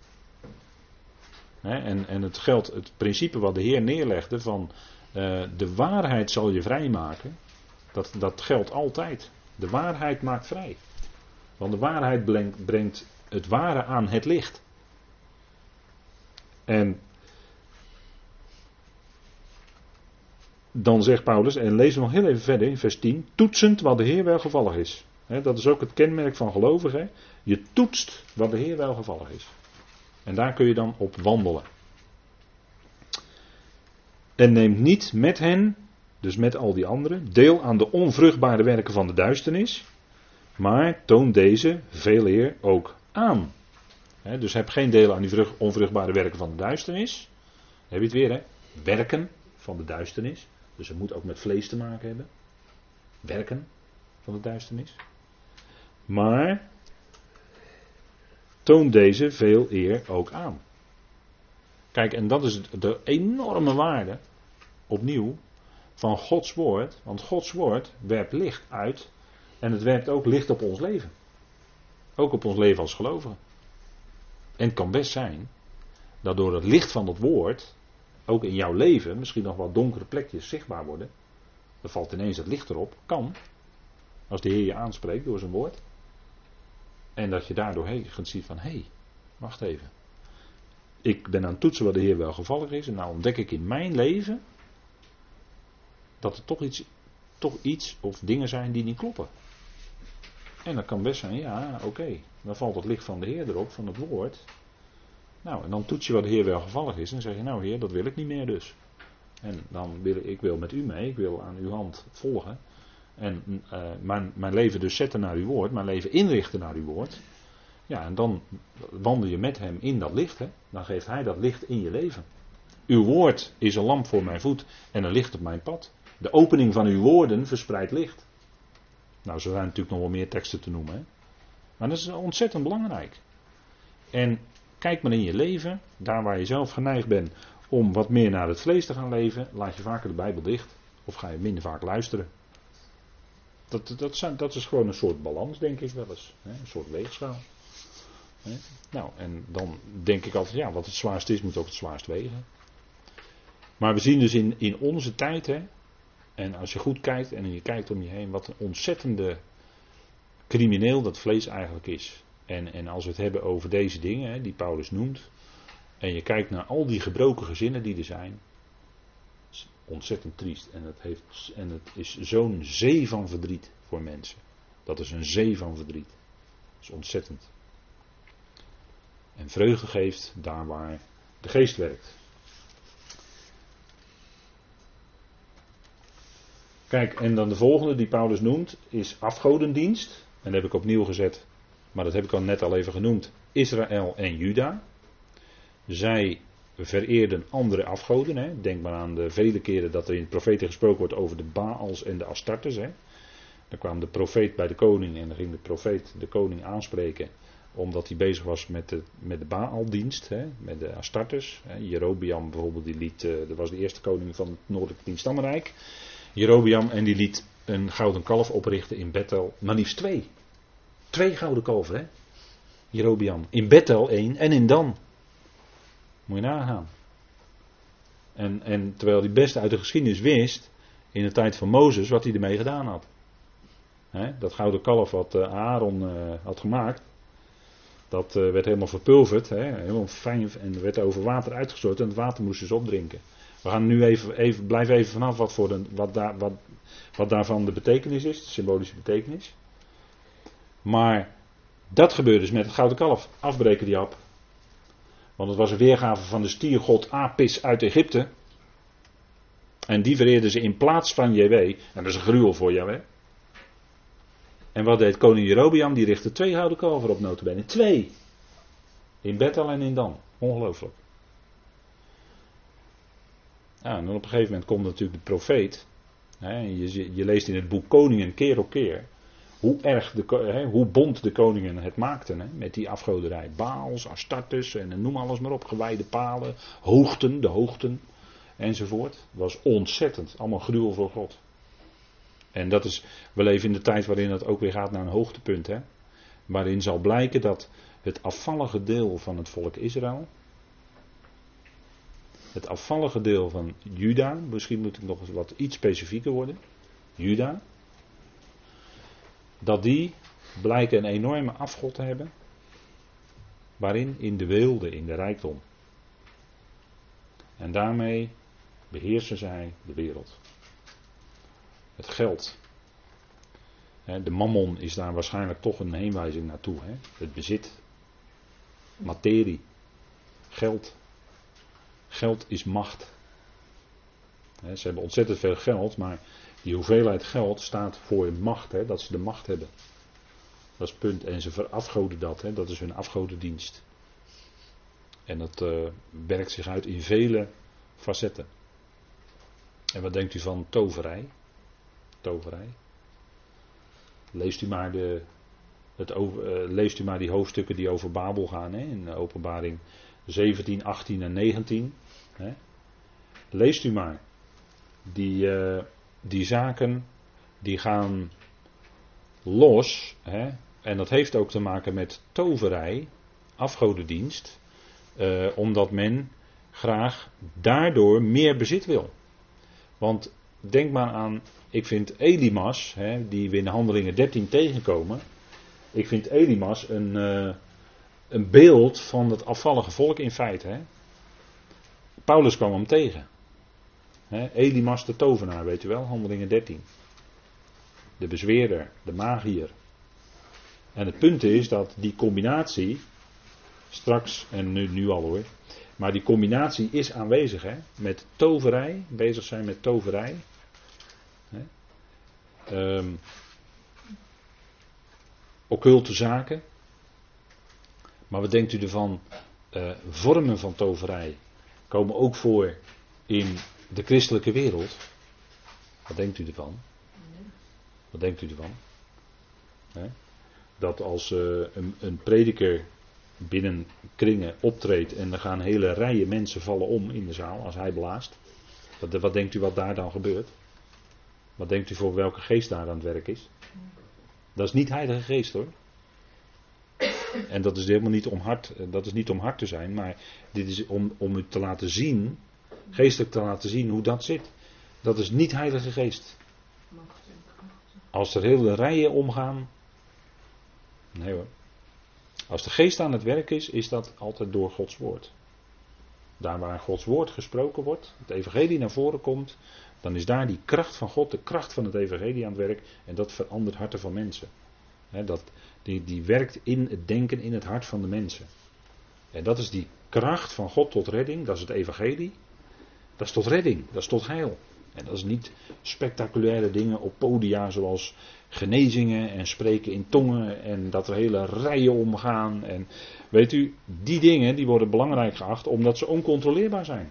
en, en het geldt het principe wat de Heer neerlegde van uh, de waarheid zal je vrijmaken. Dat, dat geldt altijd. De waarheid maakt vrij. Want de waarheid brengt, brengt het ware aan het licht. En dan zegt Paulus, en we nog heel even verder in vers 10, toetsend wat de Heer welgevallig is. Dat is ook het kenmerk van gelovigen. Je toetst wat de Heer welgevallig is. En daar kun je dan op wandelen. En neemt niet met hen, dus met al die anderen, deel aan de onvruchtbare werken van de duisternis, maar toon deze veel eer ook aan. dus heb geen deel aan die onvruchtbare werken van de duisternis. Heb je het weer, hè? Werken van de duisternis. Dus het moet ook met vlees te maken hebben. Werken van de duisternis. Maar toon deze veel eer ook aan. Kijk, en dat is de enorme waarde, opnieuw, van Gods woord. Want Gods woord werpt licht uit en het werpt ook licht op ons leven. Ook op ons leven als gelovigen. En het kan best zijn dat door het licht van dat woord ook in jouw leven misschien nog wat donkere plekjes zichtbaar worden. Dan valt ineens het licht erop. Kan. Als de Heer je aanspreekt door zijn woord. En dat je daardoor heen ziet van, hé, hey, wacht even. Ik ben aan het toetsen wat de Heer wel gevallig is. En nou ontdek ik in mijn leven dat er toch iets, toch iets of dingen zijn die niet kloppen. En dat kan best zijn, ja, oké. Dan valt het licht van de Heer erop, van het woord. Nou, en dan toets je wat de Heer wel gevallig is. En zeg je, nou Heer, dat wil ik niet meer dus. En dan wil ik wil met u mee, ik wil aan uw hand volgen. En uh, mijn, mijn leven dus zetten naar uw woord, mijn leven inrichten naar uw woord. Ja, en dan wandel je met hem in dat licht. Hè? Dan geeft hij dat licht in je leven. Uw woord is een lamp voor mijn voet en een licht op mijn pad. De opening van uw woorden verspreidt licht. Nou, zo zijn natuurlijk nog wel meer teksten te noemen. Hè? Maar dat is ontzettend belangrijk. En kijk maar in je leven, daar waar je zelf geneigd bent om wat meer naar het vlees te gaan leven, laat je vaker de Bijbel dicht. Of ga je minder vaak luisteren. Dat, dat, dat is gewoon een soort balans, denk ik wel eens. Hè? Een soort weegschaal. Hè? Nou, en dan denk ik altijd, ja, wat het zwaarst is, moet ook het zwaarst wegen. Maar we zien dus in, in onze tijd, hè, en als je goed kijkt en je kijkt om je heen, wat een ontzettende crimineel dat vlees eigenlijk is. En, en als we het hebben over deze dingen hè, die Paulus noemt, en je kijkt naar al die gebroken gezinnen die er zijn, ontzettend triest. En het, heeft, en het is zo'n zee van verdriet voor mensen. Dat is een zee van verdriet. Dat is ontzettend. En vreugde geeft daar waar de geest werkt. Kijk, en dan de volgende die Paulus noemt is afgodendienst. En dat heb ik opnieuw gezet, maar dat heb ik al net al even genoemd. Israël en Juda. Zij vereerden andere afgoden. Hè. Denk maar aan de vele keren dat er in het profeten gesproken wordt over de Baals en de Astartes. Hè. Dan kwam de profeet bij de koning en dan ging de profeet de koning aanspreken omdat hij bezig was met de, met de Baaldienst, hè, met de Astartes. Hè. Jerobiam bijvoorbeeld, die liet, uh, dat was de eerste koning van het noordelijke tienstammenrijk. Jerobiam en die liet een gouden kalf oprichten in Bethel, maar liefst twee. Twee gouden kalven, hè. Jerobiam. In Bethel één en in Dan. Moet je nagaan. En, en terwijl hij best uit de geschiedenis wist, in de tijd van Mozes, wat hij ermee gedaan had. dat gouden kalf wat uh, Aaron uh, had gemaakt, dat uh, werd helemaal verpulverd, helemaal fijn en werd over water uitgestort en het water moest dus opdrinken. We gaan nu even, even blijven even vanaf wat, voor een, wat, daar, wat, wat daarvan de betekenis is, de symbolische betekenis. Maar dat gebeurde dus met het gouden kalf. Afbreken die hap. Want het was een weergave van de stiergod Apis uit Egypte. En die vereerden ze in plaats van JW. En dat is een gruwel voor JW. En wat deed koning Jerobiam? Die richtte twee gouden kalveren op notabene. Twee. In Bethel en in Dan. Ongelooflijk. Ja, en op een gegeven moment komt natuurlijk de profeet. Hè, je, je, leest in het boek Koningen keer op keer. Hoe erg, de, hoe bond de koningen het maakten. Met die afgoderij. Baals, Astartes en noem alles maar op. Gewijde palen. Hoogten, de hoogten. Enzovoort. was ontzettend. Allemaal gruwel voor God. En dat is, we leven in de tijd waarin het ook weer gaat naar een hoogtepunt. Hè? Waarin zal blijken dat het afvallige deel van het volk Israël. Het afvallige deel van Juda, misschien moet ik nog wat iets specifieker worden. Juda. Dat die blijken een enorme afgod hebben. Waarin? In de weelde, in de rijkdom. En daarmee beheersen zij de wereld. Het geld. De mammon is daar waarschijnlijk toch een heenwijzing naartoe. Het bezit. Materie. Geld. Geld is macht. Ze hebben ontzettend veel geld, maar die hoeveelheid geld staat voor macht, hè, dat ze de macht hebben. Dat is punt. En ze verafgoden dat, hè, dat is hun afgodendienst. En dat uh, werkt zich uit in vele facetten. En wat denkt u van toverij? toverij. Leest u maar, de, het over, uh, leest u maar die hoofdstukken die over Babel gaan, hè, in openbaring 17, 18 en 19. Hè. Leest u maar. Die, uh, die zaken die gaan los. Hè, en dat heeft ook te maken met toverij, afgodendienst. Uh, omdat men graag daardoor meer bezit wil. Want denk maar aan ik vind Elimas, hè, die we in Handelingen 13 tegenkomen. Ik vind Elimas een, uh, een beeld van het afvallige volk in feite. Hè. Paulus kwam hem tegen. Hè, Elimas de tovenaar, weet je wel, Handelingen 13. De bezweerder, de magier. En het punt is dat die combinatie, straks en nu, nu al hoor, maar die combinatie is aanwezig hè, met toverij, bezig zijn met toverij. Um, occulte zaken. Maar wat denkt u ervan? Uh, vormen van toverij komen ook voor in de christelijke wereld. Wat denkt u ervan? Wat denkt u ervan? Dat als uh, een, een prediker binnen kringen optreedt en er gaan hele rijen mensen vallen om in de zaal als hij blaast. Wat, wat denkt u wat daar dan gebeurt? Wat denkt u voor welke geest daar aan het werk is? Dat is niet heilige geest hoor. En dat is helemaal niet om hard, dat is niet om hard te zijn, maar dit is om, om u te laten zien, geestelijk te laten zien hoe dat zit. Dat is niet heilige geest. Als er hele rijen omgaan. Nee hoor. Als de geest aan het werk is, is dat altijd door Gods woord. Daar waar Gods woord gesproken wordt, het evangelie naar voren komt, dan is daar die kracht van God, de kracht van het evangelie aan het werk en dat verandert harten van mensen. dat, die, die werkt in het denken, in het hart van de mensen. En dat is die kracht van God tot redding, dat is het evangelie. Dat is tot redding, dat is tot heil. En dat is niet spectaculaire dingen op podia zoals genezingen en spreken in tongen en dat er hele rijen omgaan. En weet u, die dingen die worden belangrijk geacht omdat ze oncontroleerbaar zijn.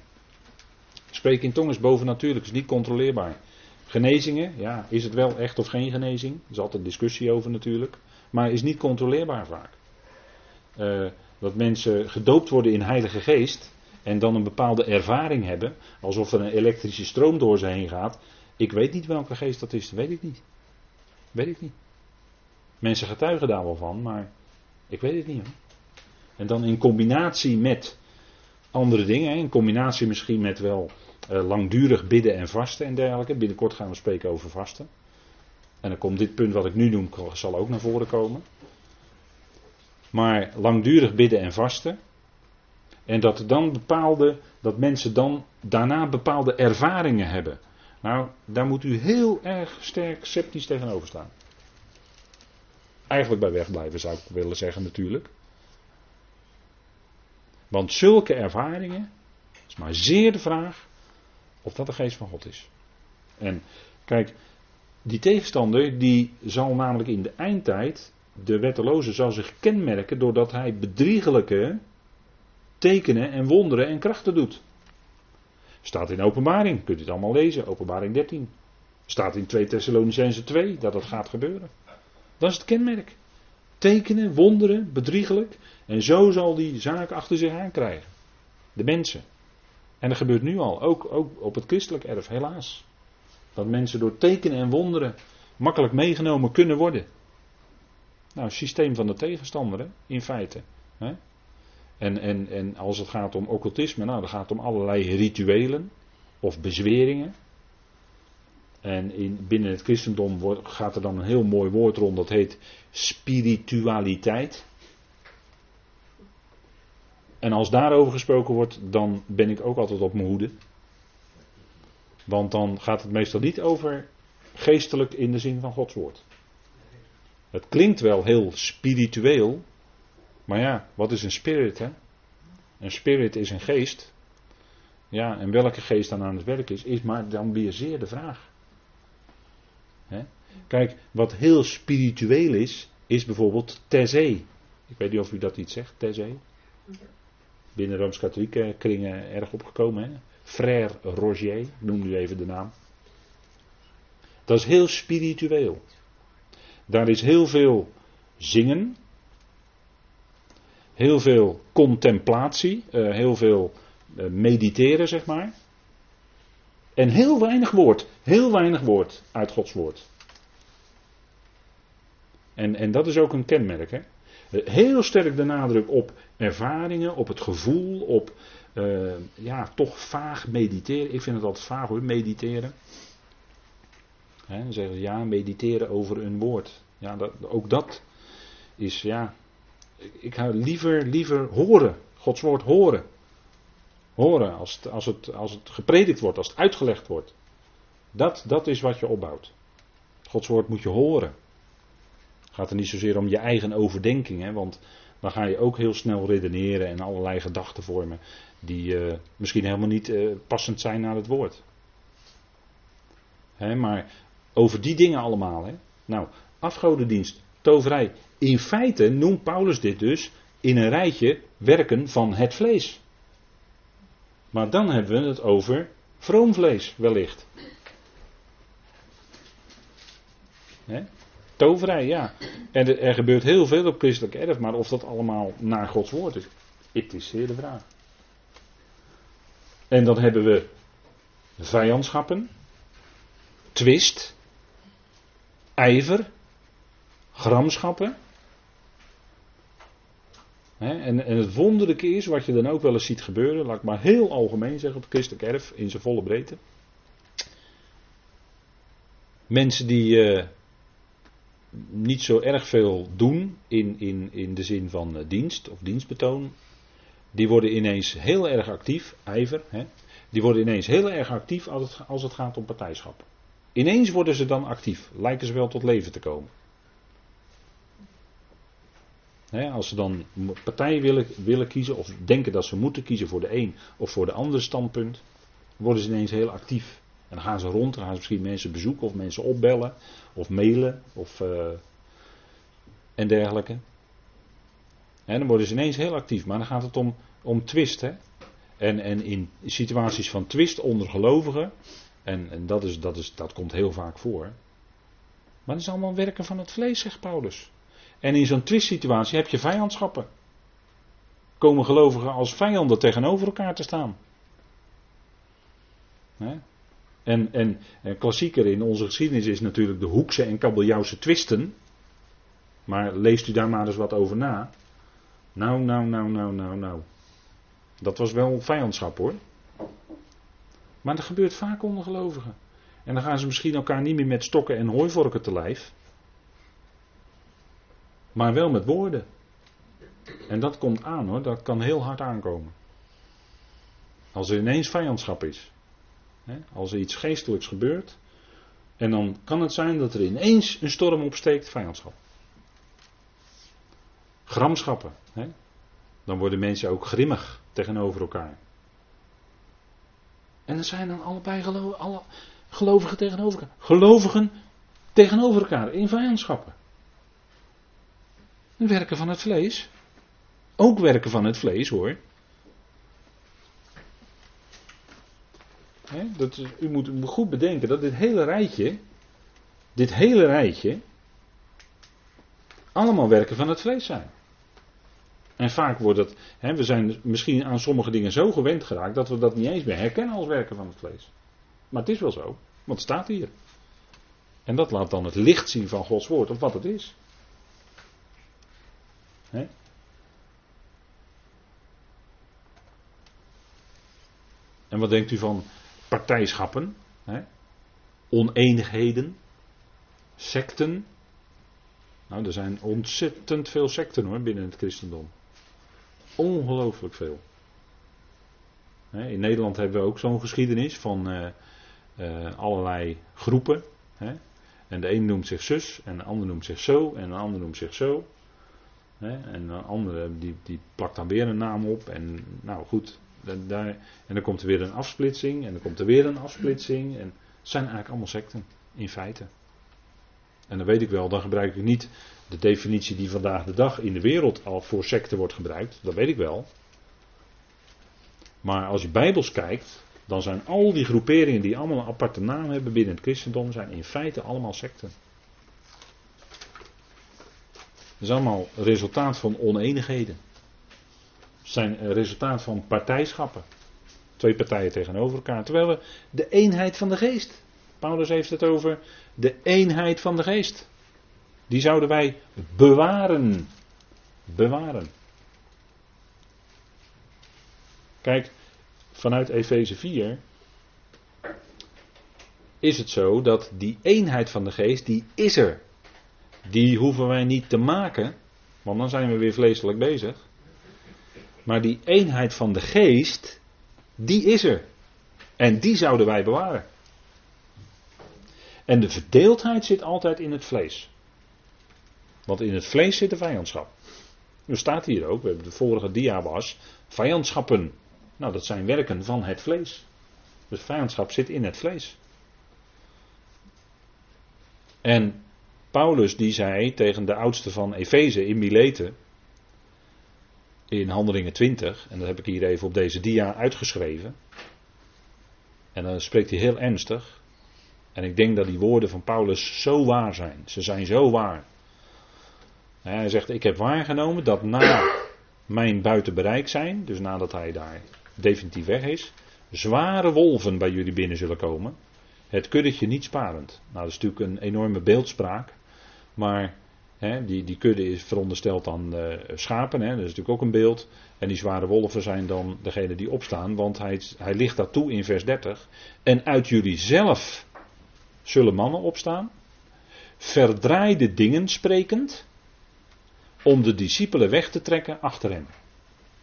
Spreken in tongen is bovennatuurlijk, is niet controleerbaar. Genezingen, ja, is het wel echt of geen genezing? Er is altijd discussie over natuurlijk. Maar is niet controleerbaar vaak. Uh, dat mensen gedoopt worden in Heilige Geest en dan een bepaalde ervaring hebben, alsof er een elektrische stroom door ze heen gaat. Ik weet niet welke geest dat is, weet ik niet. Weet ik niet. Mensen getuigen daar wel van, maar ik weet het niet. Hoor. En dan in combinatie met andere dingen, in combinatie misschien met wel uh, langdurig bidden en vasten en dergelijke. Binnenkort gaan we spreken over vasten. En dan komt dit punt wat ik nu noem, zal ook naar voren komen. Maar langdurig bidden en vasten. En dat dan bepaalde, dat mensen dan daarna bepaalde ervaringen hebben. Nou, daar moet u heel erg sterk sceptisch tegenover staan. Eigenlijk bij wegblijven zou ik willen zeggen natuurlijk. Want zulke ervaringen, is maar zeer de vraag of dat de geest van God is. En kijk, die tegenstander die zal namelijk in de eindtijd, de wetteloze zal zich kenmerken doordat hij bedriegelijke tekenen en wonderen en krachten doet. Staat in openbaring, kunt u het allemaal lezen, openbaring 13. Staat in 2 Thessalonicense 2 dat dat gaat gebeuren. Dat is het kenmerk. Tekenen, wonderen, bedriegelijk. En zo zal die zaak achter zich aan krijgen. De mensen. En dat gebeurt nu al, ook, ook op het christelijk erf, helaas. Dat mensen door tekenen en wonderen makkelijk meegenomen kunnen worden. Nou, systeem van de tegenstander, in feite. Hè. En, en, en als het gaat om occultisme, nou, dan gaat het om allerlei rituelen of bezweringen. En in, binnen het christendom wordt, gaat er dan een heel mooi woord rond, dat heet spiritualiteit. En als daarover gesproken wordt, dan ben ik ook altijd op mijn hoede. Want dan gaat het meestal niet over geestelijk in de zin van Gods woord. Het klinkt wel heel spiritueel, maar ja, wat is een spirit? Hè? Een spirit is een geest. Ja, en welke geest dan aan het werk is, is maar dan weer zeer de vraag. Hè? Kijk, wat heel spiritueel is, is bijvoorbeeld Thésée. Ik weet niet of u dat iets zegt, Thésée. Binnen Rooms-Katholieke kringen erg opgekomen. Hè? Frère Roger, noem nu even de naam. Dat is heel spiritueel. Daar is heel veel zingen, heel veel contemplatie, uh, heel veel uh, mediteren, zeg maar. En heel weinig woord, heel weinig woord uit Gods woord. En, en dat is ook een kenmerk. Hè? Heel sterk de nadruk op ervaringen, op het gevoel, op ja, toch vaag mediteren. Ik vind het altijd vaag hoor, mediteren. Dan zeggen ze ja, mediteren over een woord. Ja, dat, ook dat is ja. Ik ga liever, liever horen, Gods woord horen. Horen als het, als, het, als het gepredikt wordt, als het uitgelegd wordt. Dat, dat is wat je opbouwt. Gods woord moet je horen. Het gaat er niet zozeer om je eigen overdenking, hè, want dan ga je ook heel snel redeneren en allerlei gedachten vormen die uh, misschien helemaal niet uh, passend zijn naar het woord. Hè, maar over die dingen allemaal. Hè. Nou, afgodendienst, toverij. In feite noemt Paulus dit dus in een rijtje werken van het vlees. Maar dan hebben we het over vroom vlees wellicht. Hè? Toverij, ja. En er, er, gebeurt heel veel op christelijk erf, maar of dat allemaal naar Gods woord is, het is zeer de vraag. En dan hebben we vijandschappen, twist, ijver, gramschappen. en, en, het wonderlijke is, wat je dan ook wel eens ziet gebeuren, laat ik maar heel algemeen zeggen op christelijk erf in zijn volle breedte. Mensen die uh, niet zo erg veel doen in, in, in de zin van uh, dienst of dienstbetoon, die worden ineens heel erg actief, ijver, hè, die worden ineens heel erg actief als het, als het gaat om partijschap. Ineens worden ze dan actief, lijken ze wel tot leven te komen. Als ze dan partij willen, willen kiezen of denken dat ze moeten kiezen voor de een of voor de andere standpunt, worden ze ineens heel actief. En dan gaan ze rond, dan gaan ze misschien mensen bezoeken of mensen opbellen of mailen of, uh, en dergelijke. En dan worden ze ineens heel actief, maar dan gaat het om, om twist. En, en in situaties van twist onder gelovigen, en, en dat, is, dat, is, dat komt heel vaak voor. Maar dat is allemaal werken van het vlees, zegt Paulus. En in zo'n twistsituatie heb je vijandschappen. Komen gelovigen als vijanden tegenover elkaar te staan. En, en, klassieker in onze geschiedenis is natuurlijk de Hoekse en Kabeljauwse twisten. Maar leest u daar maar eens wat over na. Nou, nou, nou, nou, nou, nou. Dat was wel vijandschap hoor. Maar dat gebeurt vaak onder gelovigen. En dan gaan ze misschien elkaar niet meer met stokken en hooivorken te lijf. Maar wel met woorden. En dat komt aan hoor, dat kan heel hard aankomen. Als er ineens vijandschap is. Als er iets geestelijks gebeurt. En dan kan het zijn dat er ineens een storm opsteekt, vijandschap. Gramschappen. Dan worden mensen ook grimmig tegenover elkaar. En dat zijn dan allebei gelo alle gelovigen tegenover elkaar. Gelovigen tegenover elkaar in vijandschappen. Werken van het vlees. Ook werken van het vlees hoor. dat u moet goed bedenken dat dit hele rijtje, dit hele rijtje, allemaal werken van het vlees zijn. En vaak wordt hè, we zijn misschien aan sommige dingen zo gewend geraakt dat we dat niet eens meer herkennen als werken van het vlees. Maar het is wel zo, want het staat hier. En dat laat dan het licht zien van Gods woord, of wat het is. En wat denkt u van partijschappen, hè? oneenigheden, secten? Nou, er zijn ontzettend veel secten hoor binnen het christendom. Ongelooflijk veel. In Nederland hebben we ook zo'n geschiedenis van uh, uh, allerlei groepen. En de een noemt zich zus, en de ander noemt zich zo, en de ander noemt zich zo. Hè? En de andere die, die plakt dan weer een naam op. En nou goed, daar, en dan komt er weer een afsplitsing, en dan komt er weer een afsplitsing. En het zijn eigenlijk allemaal secten, in feite. En dan weet ik wel, dan gebruik ik niet de definitie die vandaag de dag in de wereld al voor secten wordt gebruikt. Dat weet ik wel. Maar als je bijbels kijkt, dan zijn al die groeperingen die allemaal een aparte naam hebben binnen het christendom, zijn in feite allemaal secten. Dat is allemaal resultaat van oneenigheden. Het zijn resultaat van partijschappen. Twee partijen tegenover elkaar. Terwijl we de eenheid van de geest. Paulus heeft het over de eenheid van de geest. Die zouden wij bewaren. Bewaren. Kijk, vanuit Efeze 4 is het zo dat die eenheid van de geest, die is er. Die hoeven wij niet te maken, want dan zijn we weer vleeselijk bezig. Maar die eenheid van de geest, die is er. En die zouden wij bewaren. En de verdeeldheid zit altijd in het vlees. Want in het vlees zit de vijandschap. Er staat hier ook, we hebben de vorige dia was, vijandschappen. Nou, dat zijn werken van het vlees. Dus vijandschap zit in het vlees. En Paulus die zei tegen de oudste van Efeze in Mileten, in Handelingen 20, en dat heb ik hier even op deze dia uitgeschreven. En dan spreekt hij heel ernstig. En ik denk dat die woorden van Paulus zo waar zijn. Ze zijn zo waar. Hij zegt: Ik heb waargenomen dat na mijn buitenbereik zijn, dus nadat hij daar definitief weg is, zware wolven bij jullie binnen zullen komen. Het kuddetje niet sparend. Nou, dat is natuurlijk een enorme beeldspraak. Maar hè, die, die kudde is verondersteld aan uh, schapen, hè, dat is natuurlijk ook een beeld. En die zware wolven zijn dan degene die opstaan, want hij, hij ligt dat toe in vers 30. En uit jullie zelf zullen mannen opstaan, verdraaide dingen sprekend, om de discipelen weg te trekken achter hem.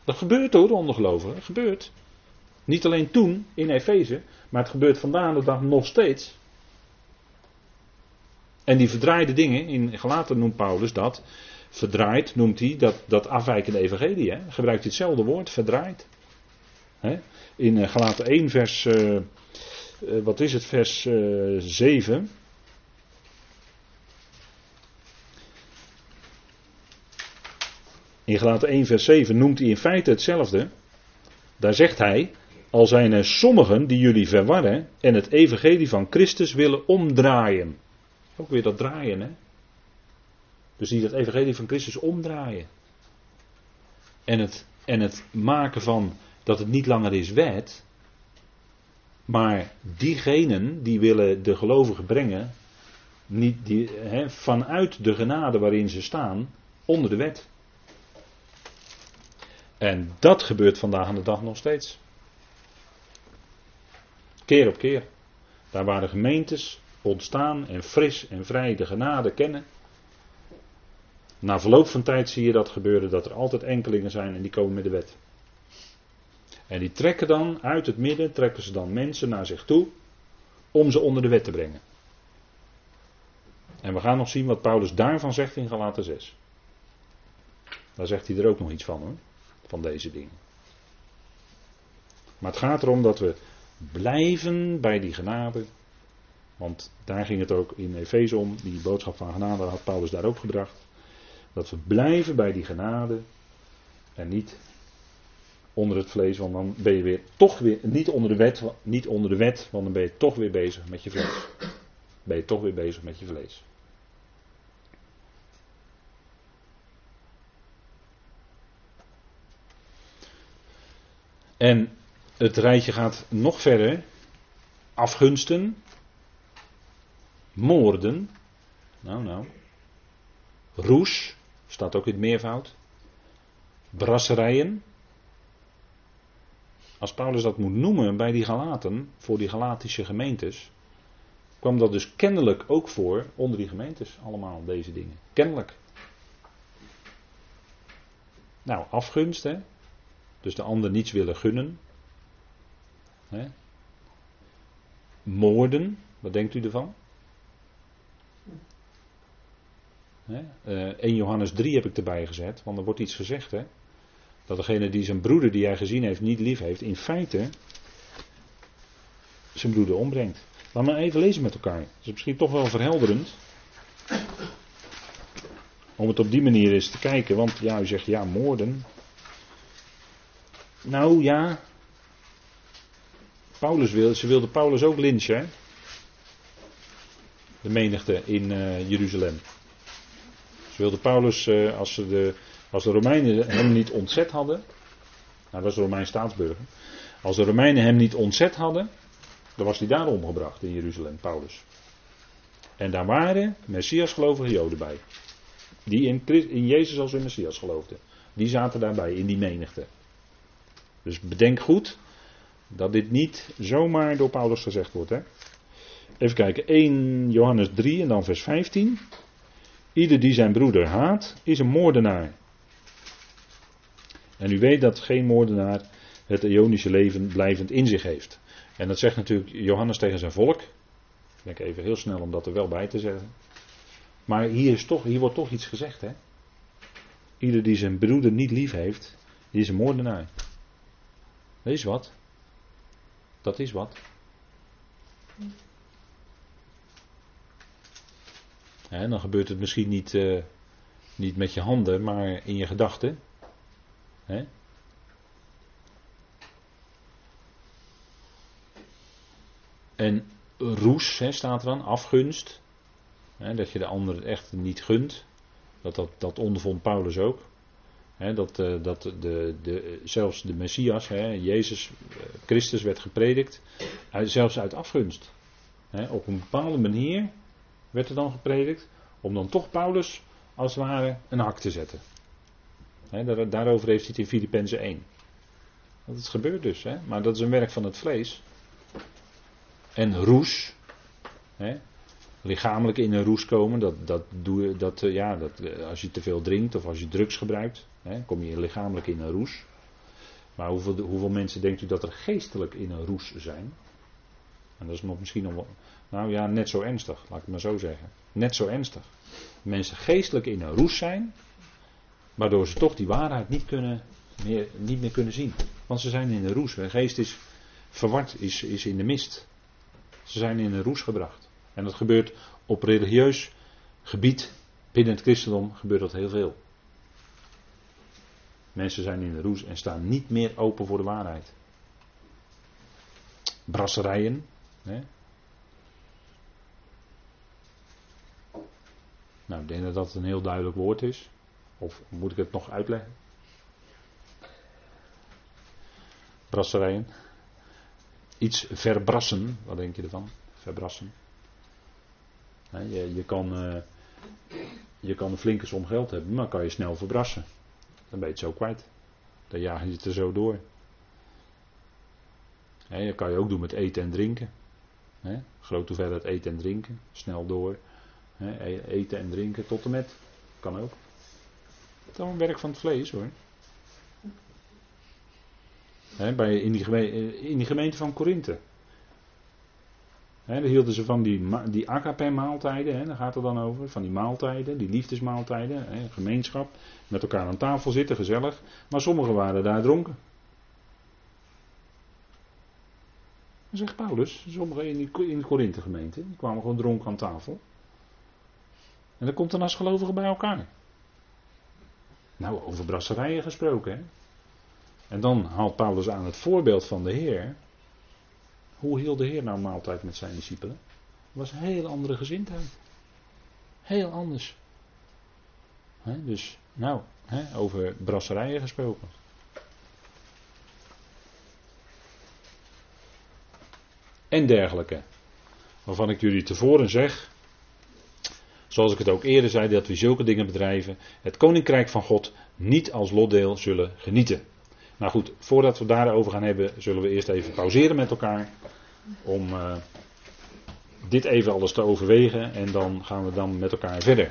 Dat gebeurt hoor, ondergelovigen, dat gebeurt. Niet alleen toen in Efeze, maar het gebeurt vandaag de dag nog steeds. En die verdraaide dingen, in Galaten noemt Paulus dat, verdraaid noemt hij dat, dat afwijkende evangelie. Hè? Gebruikt hetzelfde woord, verdraaid. Hè? In eh, Galaten 1 vers, uh, eh, wat is het, vers uh, 7. In Gelaten 1 vers 7 noemt hij in feite hetzelfde. Daar zegt hij, al zijn er sommigen die jullie verwarren en het evangelie van Christus willen omdraaien. Ook weer dat draaien, hè. Dus die dat evangelie van Christus omdraaien. En het, en het maken van dat het niet langer is wet, maar diegenen die willen de gelovigen brengen, niet die, vanuit de genade waarin ze staan, onder de wet. En dat gebeurt vandaag aan de dag nog steeds. Keer op keer. Daar waar de gemeentes ontstaan en fris en vrij de genade kennen. Na verloop van tijd zie je dat gebeuren, dat er altijd enkelingen zijn en die komen met de wet. En die trekken dan uit het midden, trekken ze dan mensen naar zich toe om ze onder de wet te brengen. En we gaan nog zien wat Paulus daarvan zegt in Galaten 6. Daar zegt hij er ook nog iets van hoor, van deze dingen. Maar het gaat erom dat we blijven bij die genade. Want daar ging het ook in Efeze om, die boodschap van genade had Paulus daar ook gebracht. Dat we blijven bij die genade en niet onder het vlees, want dan ben je weer toch weer niet onder de wet, niet onder de wet, want dan ben je toch weer bezig met je vlees. Ben je toch weer bezig met je vlees. En het rijtje gaat nog verder. Afgunsten, moorden, nou nou, roes, staat ook in het meervoud, brasserijen, als Paulus dat moet noemen bij die Galaten, voor die Galatische gemeentes, kwam dat dus kennelijk ook voor onder die gemeentes, allemaal deze dingen. Kennelijk. Nou, afgunst, hè. Dus de ander niets willen gunnen. Hè? Moorden, wat denkt u ervan? Hè? Uh, eh, 1 Johannes 3 heb ik erbij gezet, want er wordt iets gezegd. Hè? Dat degene die zijn broeder die hij gezien heeft niet lief heeft, in feite zijn broeder ombrengt. Laten we even lezen met elkaar. Dat is misschien toch wel verhelderend. Om het op die manier eens te kijken. Want ja, u zegt ja, moorden. Nou ja. Paulus wil, ze wilden Paulus ook lynchen. De menigte in uh, Jeruzalem. Ze wilden Paulus, uh, als ze de als de Romeinen hem niet ontzet hadden. Dat was Romein staatsburger. Als de Romeinen hem niet ontzet hadden. dan was hij daar omgebracht in Jeruzalem, Paulus. En daar waren Messias gelovige Joden bij. Die in, in Jezus als in Messias geloofden. Die zaten daarbij in die menigte. Dus bedenk goed dat dit niet zomaar door Paulus gezegd wordt. Hè? Even kijken, 1 Johannes 3 en dan vers 15. Ieder die zijn broeder haat, is een moordenaar. En u weet dat geen moordenaar het Ionische leven blijvend in zich heeft. En dat zegt natuurlijk Johannes tegen zijn volk. Ik denk even heel snel om dat er wel bij te zeggen. Maar hier, is toch, hier wordt toch iets gezegd, hè? Ieder die zijn broeder niet lief heeft, die is een moordenaar. Dat is wat. Dat is wat. Dan gebeurt het misschien niet, uh, niet met je handen, maar in je gedachten. En roes staat er dan, afgunst. Dat je de ander echt niet gunt. Dat, dat, dat ondervond Paulus ook. Dat uh, dat de, de, zelfs de Messias, Jezus uh, Christus werd gepredikt. Zelfs uit afgunst. Op een bepaalde manier werd er dan gepredikt. Om dan toch Paulus als het ware een hak te zetten daarover heeft hij het in Filippenzen 1. Dat is gebeurd dus, hè? maar dat is een werk van het vlees. En roes, lichamelijk in een roes komen, dat, dat doe je, dat, eh, ja, dat, eh, als je te veel drinkt of als je drugs gebruikt, kom je lichamelijk in een roes. Maar hoeveel, hoeveel mensen denkt u dat er geestelijk in een roes zijn? En dat is nog misschien nog wel, nou ja, net zo ernstig, laat ik het maar zo zeggen. Net zo ernstig. Mensen geestelijk in een roes zijn, Waardoor ze toch die waarheid niet, kunnen, meer, niet meer kunnen zien. Want ze zijn in de roes. Hun geest is verward, is, is in de mist. Ze zijn in een roes gebracht. En dat gebeurt op religieus gebied binnen het christendom gebeurt dat heel veel. Mensen zijn in de roes en staan niet meer open voor de waarheid. Brasserijen. Hè? Nou, ik denk dat dat een heel duidelijk woord is. Of moet ik het nog uitleggen? Brasserijen. Iets verbrassen, wat denk je ervan? Verbrassen. je, je, kan, uh, je kan een flinke som geld hebben, maar kan je snel verbrassen. Dan ben je het zo kwijt. Dan jaag je het er zo door. Dat kan je ook doen met eten en drinken. He, grote hoeveelheid eten en drinken. Snel door. He, eten en drinken tot en met. Kan ook. Het is een werk van het vlees hoor. bij, in, die gemeente, in die gemeente van Korinthe. He, daar hielden ze van die, die agape-maaltijden, he, daar gaat het dan over. Van die maaltijden, die liefdesmaaltijden, gemeenschap. Met elkaar aan tafel zitten, gezellig. Maar sommigen waren daar dronken. Dan zegt Paulus, sommigen in, in de Korinthe-gemeente, die kwamen gewoon dronken aan tafel. En dan komt dan als gelovigen bij elkaar. Nou, over brasserijen gesproken, hè. En dan haalt Paulus aan het voorbeeld van de Heer. Hoe hield de Heer nou maaltijd met zijn discipelen? Dat was een heel andere gezindheid. Heel anders. dus, nou, over brasserijen gesproken. En dergelijke. Waarvan ik jullie tevoren zeg, zoals ik het ook eerder zei, dat we zulke dingen bedrijven, het koninkrijk van God niet als lotdeel zullen genieten. Nou goed, voordat we daarover gaan hebben, zullen we eerst even pauzeren met elkaar. Om uh, dit even alles te overwegen en dan gaan we dan met elkaar verder.